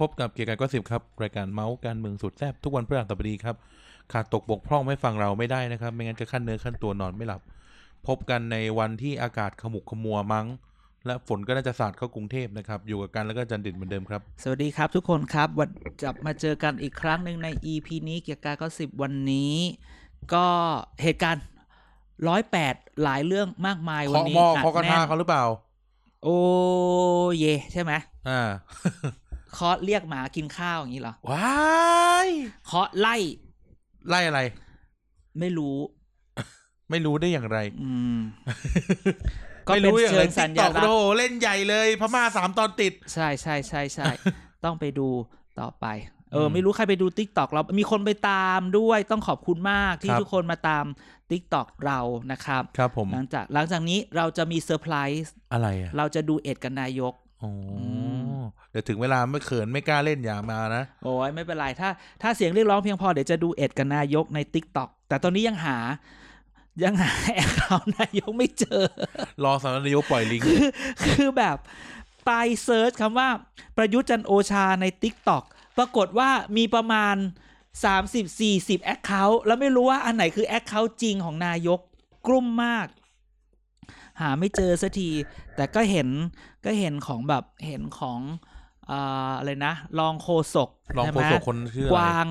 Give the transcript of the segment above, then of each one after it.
พบกับเกียร์กายก็สิบครับ รายการเมาส์การเมืองสุดแซ่บทุกวันพฤหัสบดีครับ ขาดตกบกพร่องไม่ฟังเราไม่ได้นะครับ ไม่งั้นจะขั้นเนื้อขั้นตัวนอนไม่หลับ พบกันในวันที่อากาศขมุกขมัวมั้ง และฝนก็น่าจะสาดเข้ากรุงเทพนะครับ อยู่กับกันแล้วก็จันดิตเหมือนเดิมครับ สวัสดีครับทุกคนครับวันจับมาเจอกันอีกครั้งหนึ่งใน EP นี้เกียร์กายก็สิบวันนี้ ก็เหตุการณ์ร้อยแปดหลายเรื่องมากมายวันเคาะนี้หม้อหนัเคาะกระทะแน่นเขาหรือเปล่า โอ้เยใช่ไหมอ่า เคาะเรียกหมากินข้าวอย่างนี้เหรอว้ายเคาะไล่ ไล่อะไร ไม่รู้ ไม่รู้ได้อย่างไร อืม ก็ไม่เป็นรู้อย่างเชิไรงสัติ๊ญกตญาอกลักษโอ้ณ์โหเล่นใหญ่เลยพม่าสามตอนติด ใช่ใช่ใช่ใช่ ต้องไปดูต่อไป เอออมไม่รู้ใครไปดู t ิ k t o k เรา มีคนไปตามด้วยต้องขอบคุณมากที่ครับ ทุกคนมาตาม t ิ k t o k เรานะครับ ครับผม หลังจากหลังจากนี้เราจะมีเซอร์ไพรส์อะไรอะ เราจะ duet กันนายก อ๋ออมเดี๋ยวถึงเวลาไม่เขินไม่กล้าเล่นอย่ามานะ โอ้ยไม่เป็นไร ถ้าถ้าเสียงเรียกร้องเพียงพอเดี๋ยวจะดูเอ็ดกันนายกใน t ิ k t o k แต่ตอนนี้ยังหา ยังหา account นายกไม่เจอ รอสำนักนายกปล่อยลิงก์คือคือแบบไป search คำว่าประยุทธ์จันทร์โอชาใน t ิ k t o k ปรากฏว่ามีประมาณ 30-40 account แล้วไม่รู้ว่าอันไหนคือ account จริงของนายกกลุ่มมาก หาไม่เจอสักที แต่ก็เห็นก็เห็นของแบบเห็นของอ่าอะไรนะรองโฆษกรองใช่โฆไหมษกคนชื่ออะกไรวาง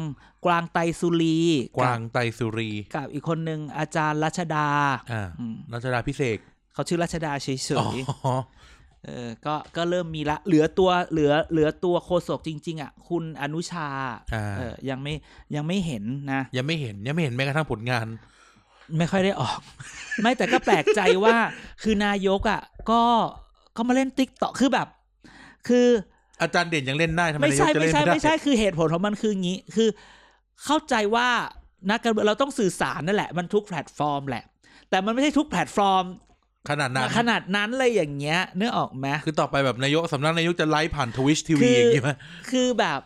กวางไตรสุรี กวางไตรสุรีกับกับอีกคนหนึ่งอาจารย์รัชดาอ่าอืมรัชดาพิเศษกเขาชื่อรัชดาเฉยอ๋อๆเออก็ก็เริ่มมีละ เหลือตัวเหลือเหลือตัวโคศกจริง ๆ อะ คุณอนุชาอ่าเออยังไม่ยังไม่เห็นนะ ยังไม่เห็นยังไม่เห็นแม้กระทั่งผลงาน ไม่ค่อยได้ออก ไม่แต่ก็แปลกใจว่า คือนายกอะ ก็ก็มาเล่น TikTok คือแบบ คืออาจารย์เด่นยังเล่นได้ทำไมไม่นายกใช่จะไม่เล่นใช่ไม่ได้ไม่ใช่คือเหตุผลของมันคืองี้ คือเข้าใจว่านักการเมืองเราต้องสื่อสารนั่นแหละ มันทุกแพลตฟอร์มแหละ แต่มันไม่ใช่ทุกแพลตฟอร์ม ขนาดนั้นขนาดนั้นเลยอย่างเงี้ยเนื้อออกไหมคือต่อไปแบบนายกสำนักนายกจะไลฟ์ผ่าน Twitch TV ออย่างงี้ไหมคือแบบ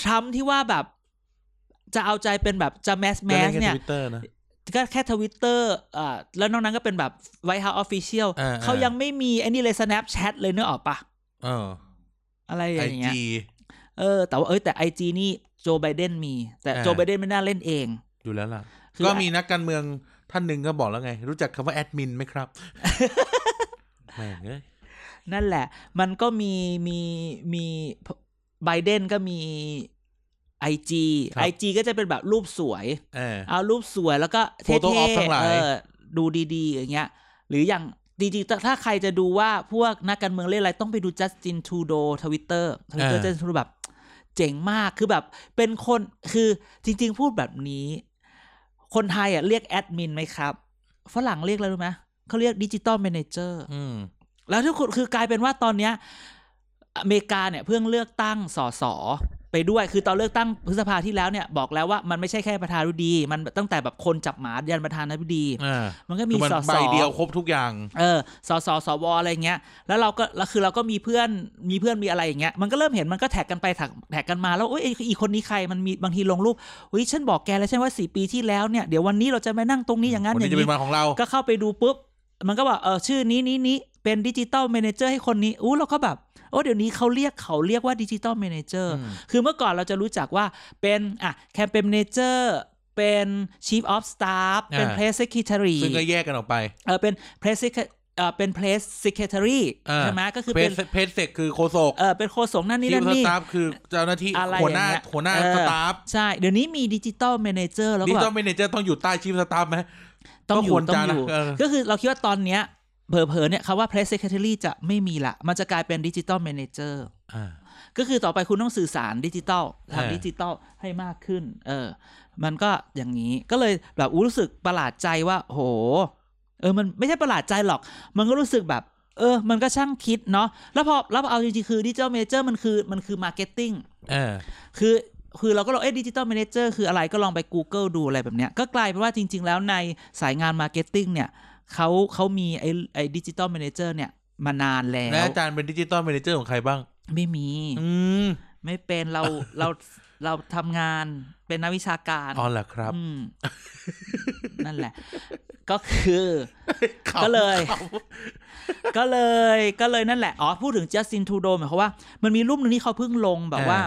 ทรัมป์ที่ว่าแบบ จะเอาใจเป็นแบบจะแมสแมจะสเล่นแค่เนี่ทยวิตเตอร์นะก็แค่ทวิตเตอร์อ่าแล้วนอกนั้นก็เป็นแบบไวท์เฮาส์ออฟฟิเชียลอ่าเขาอ่ายัยังไม่มีไอ้นี่เลย Snapchat เลยเนื้อออกปะเออ อะไรอไอย่างเงี้ยจีเออ แต่ว่าเอ้ยแต่ไอจีนี่โจไบเดนมี แต่อ่าโจไบเดนไม่น่าเล่นเอง อยู่แล้วล่ะคือก็มีนักการเมืองท่านหนึ่งก็บอกแล้วไง รู้จักคำว่าแอดมินไหมครับแม่งเอ้ยนั่นแหละ มันก็มีมีมีไบเดนก็มี ไอจีไอจีก็จะเป็นแบบรูปสวย เออเอารูปสวยแล้วก็เท่ Photo op ทั้งหลายๆเออดูดีๆ อย่างเงี้ย หรืออย่างจริงๆถ้าใครจะดูว่าพวกนักการเมืองเล่นอะไร ต้องไปดูจัสตินทรูโดทวิตเตอร์ทวิตเตอร์จัสตินทรูโดแบบ เจ๋งมากคือแบบเป็นคนคือจริง ๆ พูดแบบนี้ คนไทยอะเรียกแอดมินไหมครับฝรั่งเรียกอะไรรู้ไหมเขาเรียก digital manager อืมแล้วทุกคนคือกลายเป็นว่าตอนเนี้ยอเมริกาเนี่ยเพิ่งเลือกตั้งสส ไปด้วยคือตอนเลือกตั้งพฤษภาที่แล้วเนี่ยบอกแล้วว่ามันไม่ใช่แค่ประธานาธิบดี มันตั้งแต่แบบคนจับหมายันประธานาธิบดีอ่ามันก็คือมีมันสสใบเดียวครบทุกอย่างเออสสสวอะไรเงี้ย แล้วเราก็แล้วคือเราก็มีเพื่อนมีเพื่อนมีอะไรอย่างเงี้ยมันก็เริ่มเห็นมันก็แท็กกันไปแท็กแท็กกันมาแล้วโอ้ยไอ้อีกคนนี้ใครมันมีบางทีลงรูปอุ้ยฉันบอกแกแล้วใช่ไหมว่าสี่ปีที่แล้วเนี่ยเดี๋ยววันนี้เราจะมานั่งตรงนี้อย่างนั้นอนี้ย่างนี้วันนี้จะเป็นวันของเราก็เข้าไปดูปุ๊บมันก็บอกเออชื่อนี้นี้นี้ เป็นดิจิตอล a ม a นเจอร์ให้คนนี้อู้เราก็แบบโอ้เดี๋ยวนี้เขาเรียกเขาเรียกว่าดิจิตอล a ม a นเจอร์อืมคือเมื่อก่อนเราจะรู้จักว่าเป็นอะแคมเปญ a นเจอร์เป็น Chief of Staff เป็น Press Secretary ซึ่งก็แยกกันออกไปเออเป็น Press Secret เออเป็น Press Secretary อ่าใช่ไหมก็คือเพเป็จน Press Sec คือโฆษกเออเป็นโฆษกนั่นนี่นั่นนี่ทีนั่มนสนี่ตาฟคือเจ้าหน้าที่อะไรหัวหน้าอย่างเงี้ยหัวหน้าเออ staffใช่ เดี๋ยวนี้มีดิจิตอล a ม a นเจอร์แล้วดิก็จิแบตอบลเมนเจอร์ต้องอยู่ใต้ชีฟสตาฟไหมต้องอยู่ก็ควรจะต้องอยู่นะเออก็คือเราคิดว่าตอนเนี้ย เผลอๆเนี่ยคำว่า press secretary จะไม่มีละ มันจะกลายเป็นดิจิตอล a ม a นเจอร์อ่าก็คือต่อไปคุณต้องสื่อสารดิจิตอลเออทำดิจิตอลให้มากขึ้น เออ มันก็อย่างนี้ก็เลยแบบอู้รู้สึกประหลาดใจว่า โห เออ มันไม่ใช่ประหลาดใจหรอก มันก็รู้สึกแบบ เออ มันก็ช่างคิดเนาะแล้วพอแล้วพอเอาจริงๆคือ digital manager มันคือมันคือ marketingเออคือคือเราก็ลองเอ๊ะดิจิตอล a ม a เจอร์คืออะไรก็ลองไป Google ดูอะไรแบบเนี้ยก็กลายเป็นว่าจริง ๆ แล้วในสายงาน marketing เนี่ย เขาเขามีไอ้ไอ้ดิจิตอล a ม a เจอร์เนี่ยมานานแล้และวอาจารย์เป็นดิจิตอล a ม a เจอร์ของใครบ้าง ไม่มี อืม ไม่เป็นเราเราเราทำงานเป็นนักวิชาการอ๋อเหรอครับ อืม นั่นแหละ ก็คือ ขำก็เลย ขก็เลยก็เลยนั่นแหละ อ๋อ พูดถึงจัสตินทูโดหมายความว่ามันมีรูปหนึ่งที่เขาเพิ่งลงแบบว่า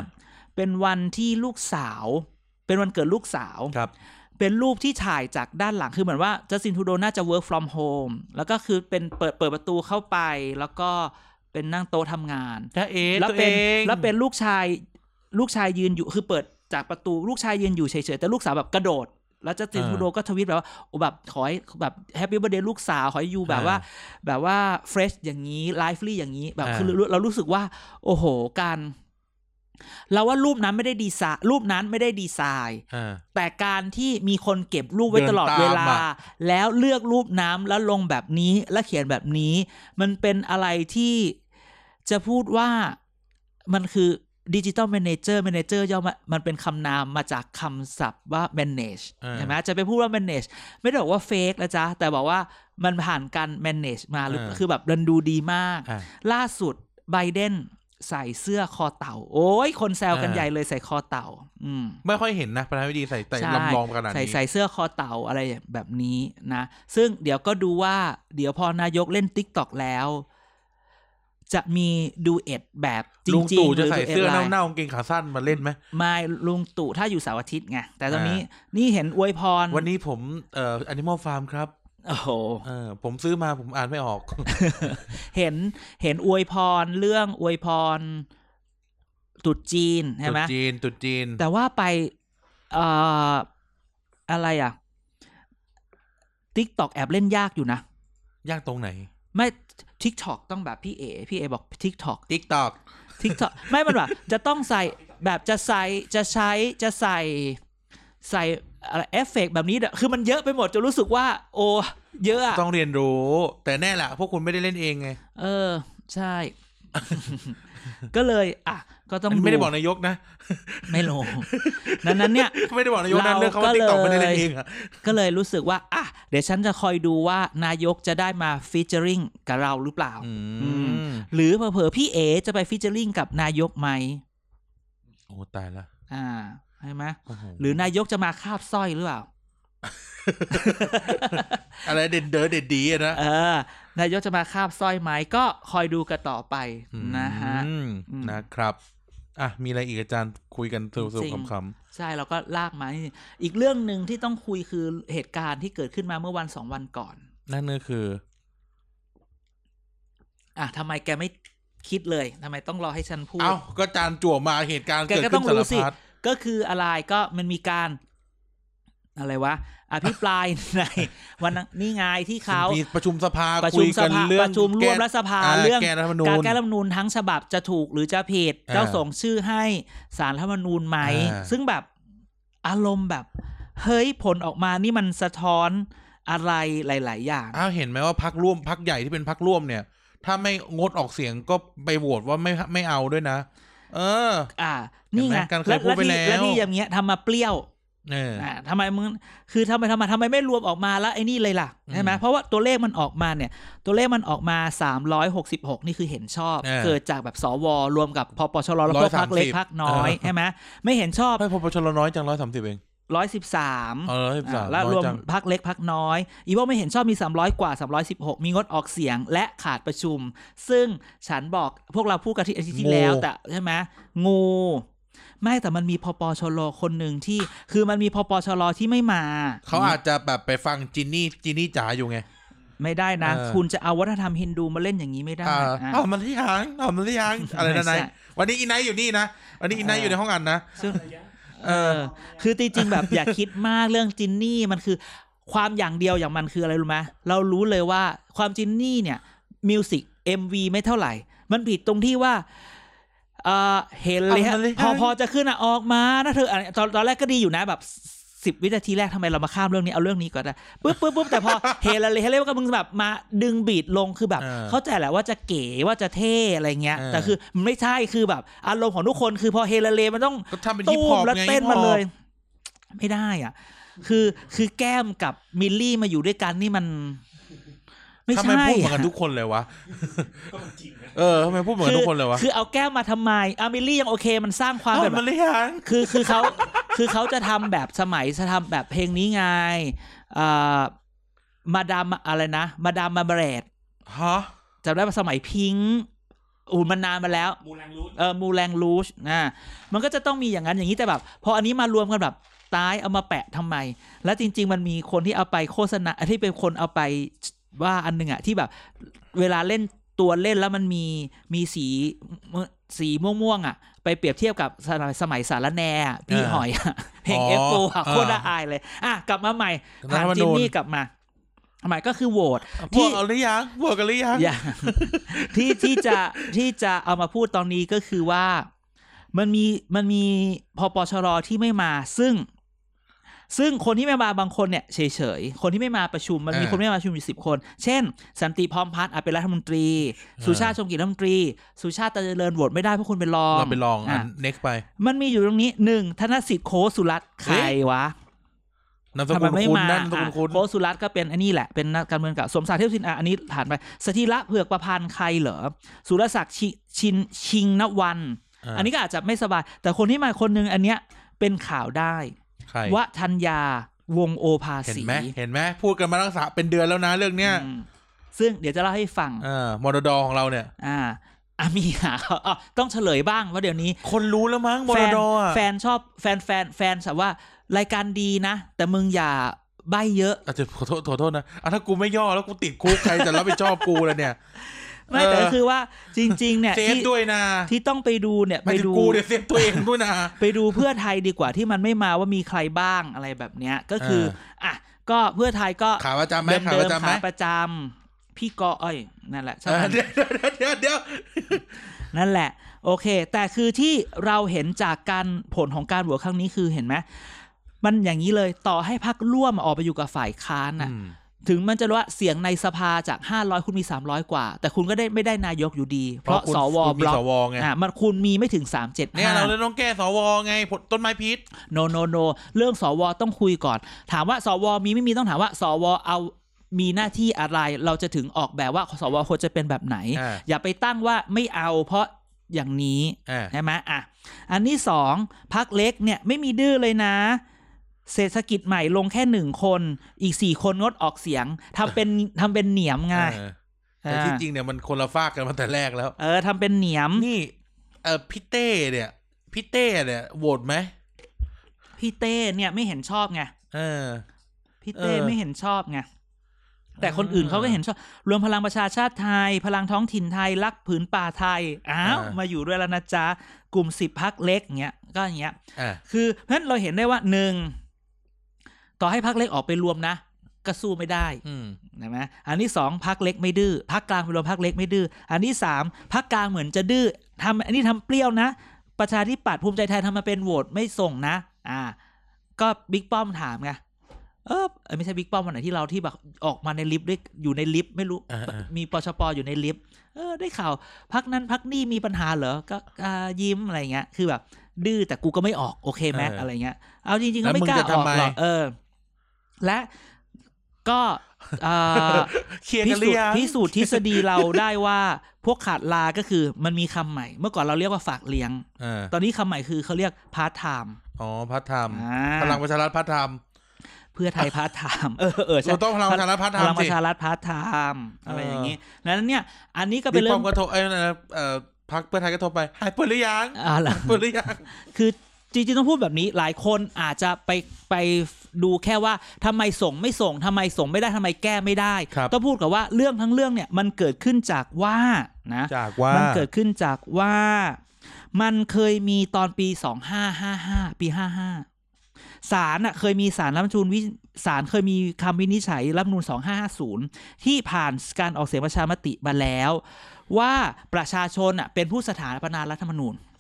เป็นวันที่ลูกสาว เป็นวันเกิดลูกสาวำครับ เป็นรูปที่ถ่ายจากด้านหลังคือเหมือนว่าจัสตินทูโดน่าจะ work from home แล้วก็คือเป็นเปิดเปิดประตูเข้าไป แล้วก็เป็นนั่งโต๊ะทำงานถ้าเอแล้วตัวเป็นเองแล้วเป็นลูกชายลูกชายยืนอยู่คือเปิดจากประตูลูกชายยืนอยู่เฉยๆแต่ลูกสาวแบบกระโดด แล้วจัสตินทูโดก็ทวิตแบบว่าโอ้แบบขอให้แบบแฮปปี้เบ t ร์ a เดย์ลูกสาวขอให้อยู่แบบว่า แบบว่า fresh อย่างนี้ lively อย่างนี้แบบคือเราเรารู้สึกว่า โอ้โหการ เราว่ารูปนั้นไม่ได้ดีไซน์รูปนั้นไม่ได้ดีไซน์อ่าแต่การที่มีคนเก็บรูปไว้เดินตลอดตามเวลาอะแล้วเลือกรูปนั้นแล้วลงแบบนี้แล้วเขียนแบบนี้ มันเป็นอะไรที่จะพูดว่ามันคือดิจิ t a ล m ม n a เจอร์ m ม n a เจอร์ย่อมามันเป็นคำนามมาจากคำศัพท์ว่า manage อ่าเห็นไหมจะไปพูดว่า manage ไม่ได้บอกว่า fake นะจ๊ะ แต่บอกว่ามันผ่านการ manage มาหรืออาคือแบบดันดูดีมากอ่าล่าสุดไบเดน ใส่เสื้อคอเต่า โอ้ยคนแซวกันอ่าใหญ่เลยใส่คอเต่า อืม ไม่ค่อยเห็นนะประธานาธิบดีใส่ใส่ใช่ลำลองขนาดใส่นี้ใส่เสื้อคอเต่าอะไรแบบนี้นะ ซึ่งเดี๋ยวก็ดูว่า เดี๋ยวพอนายกเล่น t ิ k t o k แล้ว จะมีดูเอ็ดแบบจริงๆลุงตู่จะหรืใส่ดูเสื้อไลน์เน่าๆกางเกงขาสั้นมาเล่นไหมไม่ลุงตู่ถ้าอยู่เสาร์อาทิตย์ไงแต่ตอนนี้นี่เห็นอวยพร วันนี้ผมเอ่อ Animal Farm ครับ โอ้โหเออผมซื้อมาผมอ่านไม่ออก เห็นเห็นอวยพรเรื่องอวยพรตรุษจีนใช่ตุไหมดจีนตุดจีน แต่ว่าไปเอ่ออะไรอะ TikTok แอบเล่นยากอยู่นะ ยากตรงไหน ไม่ TikTok ต้องแบบพี่เอ พี่เอบอก TikTok TikTok TikTok ไม่มันแบบจะต้องใส่แบบจะใส่จะใช้จะใส่ใส่ อะไรเอฟเฟกต์แบบนี้เนี่ยคือมันเยอะไปหมดจนรู้สึกว่า โอ้เยอะอะต้องเรียนรู้ แต่แน่แหละพวกคุณไม่ได้เล่นเองไง เออ ใช่ ก็เลย อะ ก็ต้องอันนี้ไม่ได้ดูบอกนายกนะ ไม่ลงนั้นนั้นเนี่ย ไม่ได้บอกนายกนะเราเรื่องเขาว่าก็ TikTok ไม่ได้เลเล่ยนเองอะก็เลยรู้สึกว่า อะ เดี๋ยวฉันจะคอยดูว่านายกจะได้มาฟีเจอริงกับเราหรือเปล่าอือืมหรือเผลอๆพี่เอจะไปฟีเจอริงกับนายกไหมโอ้ตายละอ่า ใช่ไหมโอ้โหหรือนายกจะมาคาบสร้อยหรือเปล่า อะไรเด่นเดอเด่นดีอะนะเออนายกจะมาคาบสร้อยไหมก็คอยดูกันต่อไปนะฮะอืมอืมนะครับอะมีอะไรอีกอาจารย์คุยกันสนุกจริงๆคำใช่เราก็ลากมานี่อีกเรื่องหนึ่งที่ต้องคุยคือเหตุการณ์ที่เกิดขึ้นมาเมื่อวันสองวันก่อนๆนั่นก็คือ อะทำไมแกไม่คิดเลยทำไมต้องรอให้ฉันพูด เอ้าก็จานจั่วมาเหตุการณ์แกเกิดก็ขึ้ต้อนงสารรู้สิพัด ก็คืออะไรก็มันมีการอะไรวะอภิปรายในวันนั้นนี่ไงที่เขามีประชุมสภาประคุชุมยสกันภาเรื่ปองระชุมร่วมรัฐสภาแก้เรื่องแก้รัฐธรรมนูญการแก้รัฐธรรมนูญทั้งฉบับจะถูกหรือจะผิดอ่าเจ้าส่งชื่อให้สารรัฐธรรมนูญไหมอ่าซึ่งแบบอารมณ์แบบ เฮ้ยผลออกมานี่มันสะท้อนอะไรหลาย ๆ อย่างอ้าวเห็นไหมว่าพักร่วมพักใหญ่ที่เป็นพักร่วมเนี่ย ถ้าไม่งดออกเสียงก็ไปโหวตว่าไม่ไม่เอาด้วยนะ เออ อ่า นี่ไงเห็นไหมการเคยแล้วพูดไปที่แล้วแล้วที่อย่างเงี้ยทำมาเปรี้ยวเอออ่าทำไมมึงคือทำไมทำไมทำไมไม่รวมออกมาแล้วไอ้นี่เลยล่ะอืมใช่ไหมเพราะว่าตัวเลขมันออกมาเนี่ย ตัวเลขมันออกมา 366 นี่คือเห็นชอบเออเกิดจากแบบสวรวมกับพปชรแล้วพวกพักเล็ก130พักน้อยเออใช่ไหมไม่เห็นชอบไม่พอปชรน้อยจังร้อยสามสิบเอง ร้อยสิบสามเออร้อยสิบสามแล้วน้อรยวมจังพักเล็กพักน้อย อีพวกไม่เห็นชอบมี300กว่า316มีงดออกเสียงและขาดประชุม ซึ่งฉันบอกพวกเราพูดกันที่อาทิตย์ที่แล้ว แต่ใช่ไหมงู ไม่แต่มันมีพปชรคนหนึ่งที่ คือมันมีพปชรที่ไม่มา เขาอาจจะแบบไปฟังจินนี่จินนี่จ๋าอยู่ไง ไม่ได้นะเออคุณจะเอาวัฒนธรรมฮินดูมาเล่นอย่างนี้ไม่ได้อ่าอะเอามันที่ยังเอามันที่ยังอะไรนะไม่ใช่นายวันนี้อีไนท์อยู่นี่นะวันนี้อีไนท์อยู่ในห้องอัดนะซึ่ง เออ คือจริงๆแบบอย่าคิดมากเรื่องจินนี่มันคือความอย่างเดียวอย่างมันคืออะไรรู้ไหมเรารู้เลยว่าความจินนี่เนี่ยมิวสิกเอ็มวีไม่เท่าไหร่ มันผิดตรงที่ว่าเออเห็นเลยฮะเอามาเลยพอพอจะขึ้นอะออกมานะเธออะตอนตอนแรกก็ดีอยู่นะแบบ สิบวินาทีแรกทำไมเรามาข้ามเรื่องนี้เอาเรื่องนี้ก่อนนะปุ๊บปุ๊บปุ๊บแต่พอเฮลาเลเฮเลก็มึงแบบมาดึง beat ลงคือแบบเออเข้าใจแหละว่าจะเก๋ว่าจะเท่อะไรเงี้ยเออแต่คือมันไม่ใช่คือแบบอารมณ์ของทุกคนคือพอเฮลาเลมันต้องตู้มก็ทำเป็นฮิปฮอปแล้วไงเต้นมาฮิปฮอปเลย ไม่ได้อะ คือคือแก้มกับมิลลี่มาอยู่ด้วยกันนี่มัน ไม่ทำไมใช่อะพูดเหมือนกันทุกคนเลยวะ เออทำไมพูดเหมือนกันทุกคนเลยวะคือเอาแก้มมาทำไมอามิลลี่ยังโอเคมันสร้างความอ้าวแบบมันเลยยังคือคือเขาคือเขาจะทำแบบสมัยจะทำแบบเพลงนี้ไงอ่ามาดามอะไรนะมาดามมาเบรดฮะจำได้ป่ะสมัยพิงค์อูมันนานมาแล้วมูแรงรูทเออมูแรงลูชนะมันก็จะต้องมีอย่างนั้นอย่างนี้แต่แบบพออันนี้มารวมกันแบบตายเอามาแปะทำไม แล้วจริง ๆ มันมีคนที่เอาไปโฆษณาที่เป็นคนเอาไปว่าอันหนึ่งอะที่แบบ เวลาเล่น ตัวเล่นแล้วมันมีมีสีสีม่วงๆอะไปเปรียบเทียบกับสมัยสมัยสารแหนอะพี่หอยอะเพลงเอฟโฟอะโคตรน่าอายเลย อะ กลับมาใหม่ถามจินนี่กลับมาใหม่ก็คือโหวตพวกเอาหรือยังพวกกันหรือยังอย่างที่ที่จะที่จะเอามาพูดตอนนี้ก็คือว่า มันมีมันมีพปชรที่ไม่มา ซึ่ง ซึ่งคนที่ไม่มาบางคนเนี่ยเฉยๆ คนที่ไม่มาประชุมมันมีอ่าคนไม่มาประชุมอยู่สิบคน เช่น สันติพร้อมพัฒน์อะเป็นรัฐมนตรี สุชาติชมกิจรัฐมนตรี สุชาติตาเจริญโหวตไม่ได้เพราะคุณเป็นรองเราไปลองอันะ next ไป มันมีอยู่ตรงนี้หนึ่งธนสิทธิ์โคสุรัตน์ใครเอ๊ะวะนามสทำกุไมลไม่คุณมานั่นนามสกุลอะคุณโคสุรัตน์ก็เป็นอันนี้แหละเป็นนักการเมืองเกับสมศักดิ์เทพสินอะอันนี้ผ่านไปสถิระเผือกประพันธ์ใครเหรอสุรศักดิ์ชิชินชิงนวันาอันนี้ก็อาจจะไม่สบาย แต่คนที่มาคนหนึงอันเนี้ยเป็นข่าวได้ใคร วทัญญาวงโอภาเห็นสีไหมเห็นไหมพูดกันมาตั้งสามเป็นเดือนแล้วนะเรื่องเนี้ยอืมซึ่งเดี๋ยวจะเล่าให้ฟังอ่ามรดอของเราเนี่ย อ่าอามีหาเขาอ๋อต้องเฉลยบ้างว่าเดี๋ยวนี้ คนรู้แล้วมั้งมแฟรนดอะแฟนชอบแฟนแฟนแฟนแบบว่ารายการดีนะ แต่มึงอย่าใบเยอะอาจจะขอโทษขอโทษนะอะถ้ากูไม่ย่อแล้วกูติดคุกใครจะรับผิดชอบกูเลยเนี่ย ไม่เออแต่ก็คือว่าจริง ๆ เนี่ยเซฟที่ด้วยนะที่ต้องไปดูเนี่ยไม่ไปถึงดูกูเดี๋ยวเซฟตัวเองด้วยนะไปดูเพื่อไทยดีกว่าที่มันไม่มาว่ามีใครบ้างอะไรแบบเนี้ยก็คือเอออะก็เพื่อไทยก็ขาประจำไหมเดิมขาเดิปมระจำไหมขาประจำพี่กอเอ้ยนั่นแหละใช่เอไหมอเดี๋ยวเดี๋ยวเดี๋ยวเดี๋ยวนั่นแหละ โอเค แต่คือที่เราเห็นจากการผลของการโหวตครั้งนี้คือเห็นไหมมันอย่างนี้เลยต่อให้พักร่วมออกไปอยู่กับฝ่ายค้านน่ะอืม ถึงมันจะรู้ว่าเสียงในสภาจาก 500 คุณมี 300 กว่า แต่คุณก็ได้ไม่ได้นายกอยู่ดี เพราะคุณสวคุณบมีล็อกสวไงอะมันคุณมีไม่ถึงเนี่ยเรา375เลยต้องแก้สวไงผลต้นไม้พิษโนโนโนเรื่องสวต้องคุยก่อน ถามว่าสวมีไม่มีต้องถามว่าสวเอามีหน้าที่อะไรเราจะถึงออกแบบว่าสวควรจะเป็นแบบไหนอ่าอย่าไปตั้งว่าไม่เอาเพราะอย่างนี้อ่าใช่ไหมอะอันที่สองพักเล็กเนี่ยไม่มีดื้อเลยนะ เศรษฐกิจใหม่ลงแค่หนึ่งคน อีกสี่คนงดออกเสียงทำเป็นทำเป็นเหนียมไงเออแต่ที่จริงเนี่ยมันคนละฝากกันมาแต่แรกแล้ว เออทำเป็นเหนียมนี่ เออพี่เต้เนี่ยพี่เต้เนี่ยโหวตไหมพี่เต้เนี่ยไม่เห็นชอบไงเออพี่เต้เออไม่เห็นชอบไงแต่คนอื่นเขาก็เห็นชอบ รวมพลังประชาชาติไทย พลังท้องถิ่นไทย รักผืนป่าไทย อ้าว มาอยู่ด้วยแล้วนะจ๊ะ กลุ่มสิบพักเล็กเงี้ย ก็อย่างเงี้ยอ่าคือเพราะฉะนั้นเราเห็นได้ว่าหนึ่ง ต่อให้พักเล็กออกไปรวมนะก็สู้ไม่ได้อืมใช่ไหมอันที่สองพักเล็กไม่ดื้อพักกลางไปรวมพักเล็กไม่ดื้ออันที่สามพักกลางเหมือนจะดื้อทำอันนี้ทำเปรี้ยวนะ ประชาธิปัตย์ภูมิใจไทยทำมาเป็นโหวตไม่ส่งนะ อ่า ก็บิ๊กป้อมถามไงเออเออไม่ใช่บิ๊กป้อมวันไหนที่เราที่แบบออกมาในลิฟต์ด้วยอยู่ในลิฟต์ไม่รู้อ่าอ่ามีปชปอยู่ในลิฟต์เออได้ข่าวพักนั้นพักนี้มีปัญหาเหรอก็อ่ายิ้มอะไรเงี้ย คือแบบ ดื้อแต่กูก็ไม่ออกโอเคไหมเออออะไรเงี้ยเอาจริงๆแล้ก็วไม่มึงกล้าจะออกทำไมหรอกเออ และก็อ่าเคลียร์พิกันหรืสูจอยัน์งพิสูจน์ทฤษฎีเราได้ว่าพวกขาดลาก็คือมันมีคำใหม่ เมื่อก่อนเราเรียกว่าฝากเลี้ยงอ่าตอนนี้คำใหม่คือเขาเรียกพาร์ทไทม์อ๋อพัฒธรรมอ่าพลังประชารัฐพัฒธรรมเพื่อไทยพาร์ทไทม์เออเออใช่เราต้องพลังประชารัฐพัฒธรพรมลังปสิระชารัฐพาร์ทไทม์อะไรเออออย่างนี้นั้นเนี่ย อันนี้ก็เป็บิ๊นกเรื่ป้อองมก็โทรเอ้ยนั่นนะเอ่อพักเพื่อไทยก็โทรไปหายเปิดหรือยังอ่าล่ะเปิดหรือยังคือ จริงๆต้องพูดแบบนี้หลายคนอาจจะไปไปดูแค่ว่าทำไมส่งไม่ส่งทำไมส่งไม่ได้ทำไมแก้ไม่ได้ครับต้องพูดกับว่าเรื่องทั้งเรื่องเนี่ยมันเกิดขึ้นจากว่านะจากว่ามันเกิดขึ้นจากว่า มันเคยมีตอนปี2555ปี55ศาลน่ะเคยมีศาลรัฐธรรมนูญวิศาลเคยมีคำวินิจฉัยรัฐธรรมนูญ2550 ที่ผ่านการออกเสียงประชามติมาแล้ว ว่าประชาชนน่ะเป็นผู้สถาปนารัฐธรรมนูญอ่า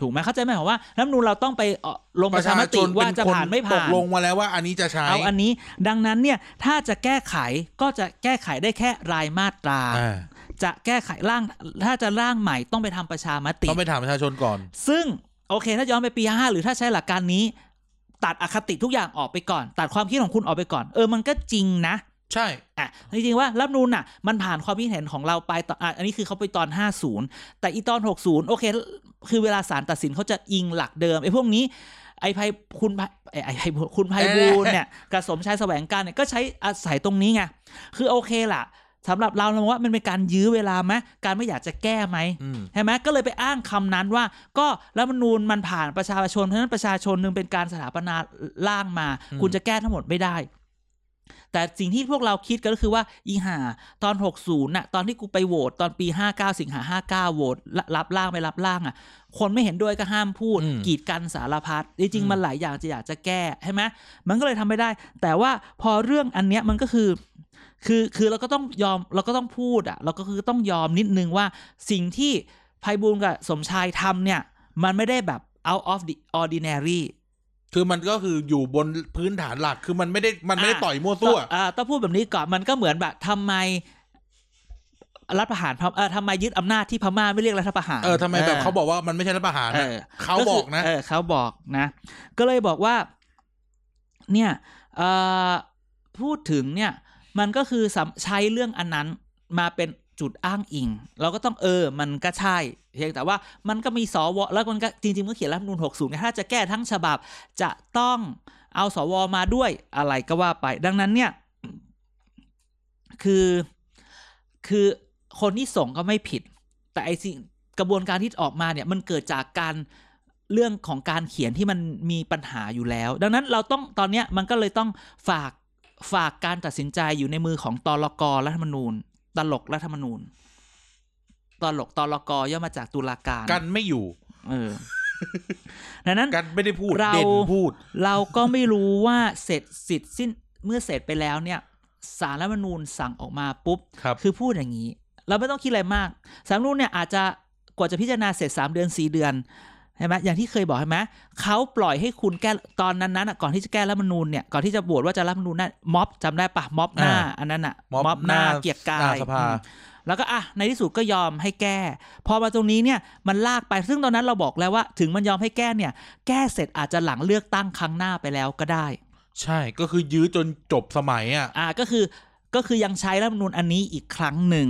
ถูกไหมเข้าใจไหมว่ารัฐธรรมนูญเราต้องไปเอ่อลงประชามติว่าจะผ่านไม่ตผ่ากนลงมาแล้วว่าอันนี้จะใช้เอาอันนี้ดังนั้นเนี่ยถ้าจะแก้ไขก็จะแก้ไขได้แค่รายมาตราอ่าจะแก้ไขร่างถ้าจะร่างใหม่ต้องไปทำประชามติต้องไปถามประชาชนก่อน5ซึ่งโอเค ถ้าย้อนไปปีห้าหรือถ้าใช้หลักการนี้ ตัดอคติทุกอย่างออกไปก่อน ตัดความคิดของคุณออกไปก่อน เออมันก็จริงนะ ใช่อะจริงๆว่ารัฐธรรมนูนอะ มันผ่านความคิดเห็นของเราไปตอนอะอันนี้คือเขาไปตอน 50 แต่อีตอน 60 โอเค คือเวลาศาลตัดสินเขาจะอิงหลักเดิมไอ้พวกนี้ไอ้ไพคุณไพไอ้ไอ้ไพคุณไพบูลย์เนี่ยกับสมชายแสวงการเนี่ยก็ใช้อาศัยตรงนี้ไงคือโอเคล่ะสำหรับเราเรามองว่ามันเป็นการยื้อเวลาไหมการไม่อยากจะแก้ไหมอืมใช่ไหมก็เลยไปอ้างคำนั้นว่า ก็รัฐธรรมนูญมันผ่านประชาชนเพราะฉะนั้นประชาชนหนึ่งเป็นการสถาปนาร่างมาอืมคุณจะแก้ทั้งหมดไม่ได้ แต่สิ่งที่พวกเราคิดก็คือว่าอีห่าตอน 60น่ะตอนที่กูไปโหวตตอนปี 59 สิงหา 59 โหวตรับร่างไม่รับร่างอะ คนไม่เห็นด้วยก็ห้ามพูดอืมกีดกันสารพัดจริงอืมๆมันหลายอย่างจะอยากจะแก้ใช่ไหมมันก็เลยทำไม่ได้ แต่ว่าพอเรื่องอันเนี้ยมันก็คือคือคือเราก็ต้องยอมเราก็ต้องพูดอะเราก็คือต้องยอมนิดนึงว่าสิ่งที่ไพบูลย์กับสมชายทำเนี่ย มันไม่ได้แบบ out of the ordinary คือมันก็คืออยู่บนพื้นฐานหลักคือมันไม่ได้มันไม่ได้อะต่อยมั่วซั่วต้องอ่าต้องพูดแบบนี้ก่อนมันก็เหมือนแบบทำไมรัฐประหารพม่าเออทำไมยึดอำนาจที่พม่าไม่เรียกรัฐประหารเออทำไมแบบเขาบอกว่ามันไม่ใช่รัฐประหารเอนะอเขาบอกนะเออเขาบอกนะ ก็เลยบอกว่า เนี่ยเอ่อพูดถึงเนี่ย มันก็คือสำใช้เรื่องอันนั้นมาเป็น จุดอ้างอิง เราก็ต้องเออมันก็ใช่เพียงแต่ว่ามันก็มีสวแล้วมันก็จริงๆมันเขียนรัฐมนูญ60เนี่ยถ้าจะแก้ทั้งฉบับจะต้องเอาสวมาด้วยอะไรก็ว่าไป ดังนั้นเนี่ยคือคือคนที่ส่งก็ไม่ผิด แต่ไอสิ่งกระบวนการที่ออกมาเนี่ยมันเกิดจากการเรื่องของการเขียนที่มันมีปัญหาอยู่แล้ว ดังนั้นเราต้องตอนเนี้ยมันก็เลยต้องฝากฝากการตัดสินใจอยู่ในมือของตลกรัฐมนูญ ตลกรัฐธรรมนูญตลกตลกย่อมาจากตุลาการ กันไม่อยู่ เออดังนั้นกันไม่ได้พูดเราเด่นพูด เราก็ไม่รู้ว่าเสร็จสิทธิ์สิ้นเมื่อเสร็จไปแล้วเนี่ยสารรัฐธรรมนูญสั่งออกมาปุ๊บครับคือพูดอย่างนี้ เราไม่ต้องคิดอะไรมากสารรัฐธรรมนูญเนี่ยอาจจะกว่าจะพิจารณาเสร็จ3เดือน4เดือนใช่ไหมอย่างที่เคยบอกใช่ไหมเขาปล่อยให้คุณแก้ตอนนั้นนั้นอะก่อนที่จะแก้รัฐธรรมนูญเนี่ยก่อนที่จะบวชว่าจะรัฐธรรมนูญนั่นม็อบจำได้ปะม็อบหน้าอ่าอันนั้นอะม็อบหน้าหน้าเกียรติกาหน้ายสภาอืมแล้วก็อะในที่สุดก็ยอมให้แก้ พอมาตรงนี้เนี่ยมันลากไปซึ่งตอนนั้นเราบอกแล้วว่า ถึงมันยอมให้แก้เนี่ย แก้เสร็จอาจจะหลังเลือกตั้งครั้งหน้าไปแล้วก็ได้ ใช่ก็คือยื้อจนจบสมัยอะอ่าก็คือก็คือยังใช้รัฐธรรมนูญอันนี้อีกครั้งหนึ่ง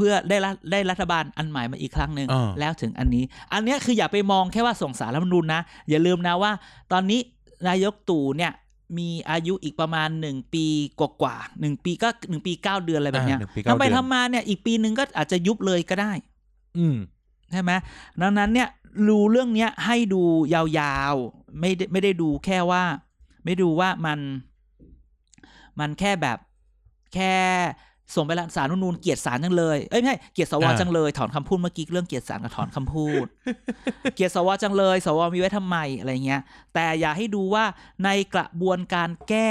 เพื่อได้รัฐได้รัฐบาลอันใหม่มาอีกครั้งหนึ่งอ่า แล้วถึงอันนี้ อันเนี้ยคืออย่าไปมองแค่ว่าส่งสารรัฐธรรมนูญนะ อย่าลืมนะว่า ตอนนี้นายกตู่เนี่ยมีอายุอีกประมาณหนึ่งปีกว่าๆหนึ่งปีก็หนึ่งปีเก้าเดือนอะไรแบบเนี้ยอ่าหนึ่งปีเก้าทำไปเดือน ทำมาเนี่ยอีกปีหนึ่งก็อาจจะยุบเลยก็ได้ อืม ใช่ไหมดังนั้นเนี่ยดูเรื่องเนี้ยให้ดูยาวๆ ไม่ได้ไม่ได้ดูแค่ว่า ไม่ดูว่ามัน มันแค่แบบแค่ ส่งไปละสารรัฐธรรมนูนเกลียดสารจังเลย เอ้ยไม่ใช่เกลียดสวอ่าจังเลย ถอนคำพูดเมื่อกี้เรื่องเกลียดสารกับถอนคำพูด เกลียดสวจังเลย สวมีไว้ทำไมอะไรเงี้ย แต่อย่าให้ดูว่าในกระบวนการแก้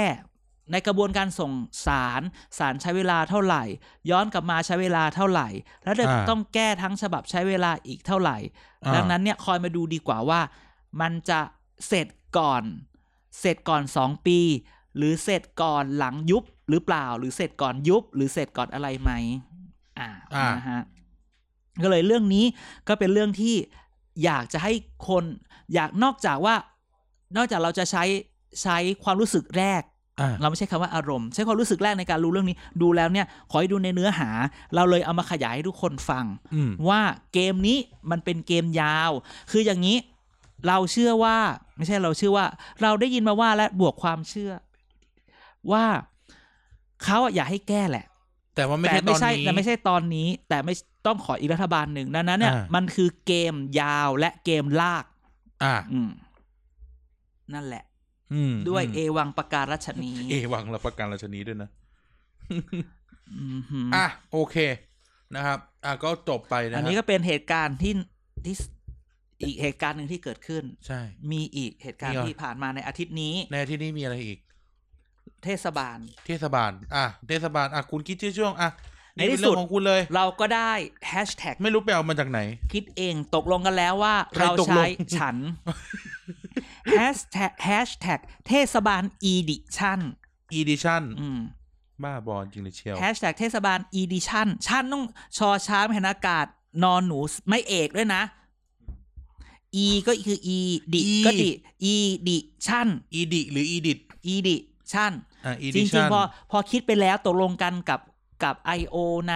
ในกระบวนการส่งสารสารใช้เวลาเท่าไหร่ ย้อนกลับมาใช้เวลาเท่าไหร่ แล้วเดี๋ยวอ่าต้องแก้ทั้งฉบับใช้เวลาอีกเท่าไหร่อ่าดังนั้นเนี่ยคอยมาดูดีกว่าว่า มันจะเสร็จก่อน เสร็จก่อนสองปี หรือเสร็จก่อนหลังยุบ หรือเปล่า หรือเสร็จก่อนยุบ หรือเสร็จก่อนอะไรไหมอ่าอ่านนะฮะก็เลยเรื่องนี้ก็เป็นเรื่องที่อยากจะให้คนอยากนอกจากว่า นอกจากเราจะใช้ใช้ความรู้สึกแรกอ่าเราไม่ใช่คำว่าอารมณ์ ใช้ความรู้สึกแรกในการรู้เรื่องนี้ ดูแล้วเนี่ย ขอให้ดูในเนื้อหา เราเลยเอามาขยายให้ทุกคนฟังอืมว่าเกมนี้มันเป็นเกมยาว คืออย่างนี้ เราเชื่อว่า ไม่ใช่เราเชื่อว่า เราได้ยินมาว่าและบวกความเชื่อ ว่า เขาอะอยากให้แก้แหละ แต่ว่าไม่แต่ใช่ตไม่อนใช่นี้แต่ไม่ใช่ตอนนี้ แต่ไม่ต้องขออีกรัฐบาลหนึ่งดังนั้นเนี่ยอ่ามัมันคือเกมยาวและเกมลาก อ่า อืม นั่นแหละอืมด้วยมเอวังประการัชนีเอวังรับประกันราชนีด้วยนะอืมหืมอะโอเค นะครับ อะก็จบไปนะอันฮะนี้ก็เป็นเหตุการณ์ที่ที่อีกเหตุการณ์หนึ่งที่เกิดขึ้น ใช่ มีอีกเหตุการมีณ์เหรอที่ผ่านมาในอาทิตย์นี้ ในที่นี้มีอะไรอีก เทศบาล เทศบาล อะ เทศบาล อะ คุณคิดชื่อช่วง อะ ในที่สุดเป็นเรื่สุองของคุณเลย เราก็ได้แฮชแท็กไม่รู้ไปเอามาจากไหน คิดเองตกลงกันแล้วว่าใครเราตกลงใช้ฉันแฮชแท็กแฮชแท็กเทศบาลอีดิชั่น edition อืมบ้าบอจริงเลยเชียวแฮชแท็กเทศบาล edition ชั่นต้องชอช้างหันอากาศ นอนหนูไม่เอกด้วยนะ e ก็คือ e ดิ E ก็ดิ edition edi หรือ edit edition อ่า จริง edition ๆพอพอคิดไปแล้วตกลงกันกับกับ I.O. ใน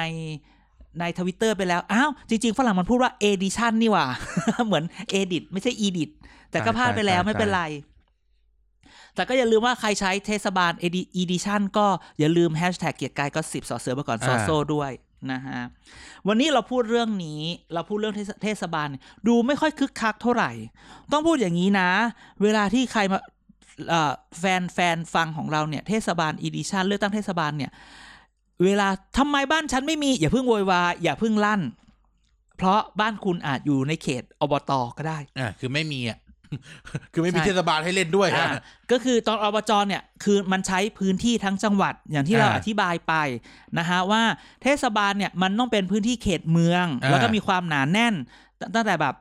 ในทวิตเตอร์ไปแล้ว อ้าว จริง ๆ ฝรั่งมันพูดว่า edition นี่หว่า เหมือน edit ไม่ใช่ edit แต่ก็พลาดไปแล้วใช่ใช่ไม่เป็นไร แต่ก็อย่าลืมว่าใครใช้เทศบาล edi- edition ก็อย่าลืมแฮชแท็กเกียรติกายก็สิบสอเสือไปก่อนซอโซด้วยนะฮะ วันนี้เราพูดเรื่องนี้ เราพูดเรื่องเทศเทศบาล ดูไม่ค่อยคึกคักเท่าไหร่ ต้องพูดอย่างนี้นะ เวลาที่ใครมาเอ่อ แฟนแฟนฟังของเราเนี่ยเทศบาล edition เลือกตั้งเทศบาลเนี่ยเวลาทำไมบ้านฉันไม่มี อย่าเพิ่งโวยวายอย่าเพิ่งลั่น เพราะบ้านคุณอาจอยู่ในเขตอบตก็ได้อ่าคือไม่มีอะคือไม่มีใช่เทศบาลให้เล่นด้วยอ่าอะก็คือตอนอบจเนี่ยคือมันใช้พื้นที่ทั้งจังหวัดอย่างที่เราอ่าอธิบายไปนะฮะว่าเทศบาลเนี่ยมันต้องเป็นพื้นที่เขตเมืองอ่าแล้วก็มีความหนาแน่นตั้งตั้งแต่แบบ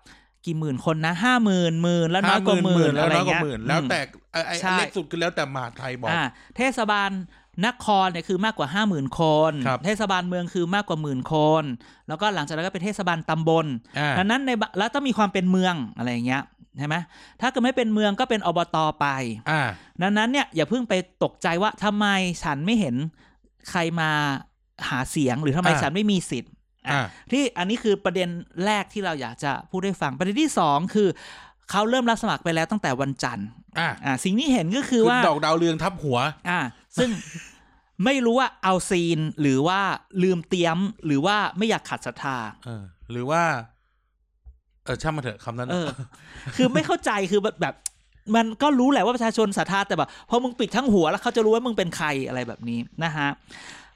กี่หมื่นคนนะห้าหมื่นหมื่นแล้วน้อยกว่าหมื่นแล้วอะไรน้อยกว่าเงี้ยหมื่นแล้วแต่ ไอ้ไอ้ใช่เล็กสุดคือแล้วแต่มหาดไทยบอกอ่าเทศบาลนครเนี่ยคือมากกว่าห้าหมื่นคนครับเทศบาลเมืองคือมากกว่าหมื่นคน แล้วก็หลังจากนั้นก็เป็นเทศบาลตำบลอ่าดังนั้นในบะแล้วต้องมีความเป็นเมืองอะไรอย่างเงี้ยใช่ไหมถ้าเกิดไม่เป็นเมืองก็เป็นอบตไปอ่าดังนั้นเนี่ยอย่าเพิ่งไปตกใจว่าทำไมฉันไม่เห็นใครมาหาเสียงหรือทำไมอ่าฉันไม่มีสิทธิ์อะอ่าที่อันนี้คือประเด็นแรกที่เราอยากจะพูดให้ฟังประเด็นที่สองคือเขาเริ่มรับสมัครไปแล้วตั้งแต่วันจันทร์ อ่าอ่าสิ่งที่เห็นก็คืคืออว่าดอกดาวเรืองทับหัว อ่า ซึ่งไม่รู้ว่าเอาซีนหรือว่าลืมเตรียม หรือว่าไม่อยากขัดศรัทธาเออ หรือว่า เออช่างมาเถอะคำนั้นเออ คือไม่เข้าใจคือแบบแบบมันก็รู้แหละว่าประชาชนศรัทธาแต่แบบพอมึงปิดทั้งหัวแล้วเขาจะรู้ว่ามึงเป็นใครอะไรแบบนี้นะฮะ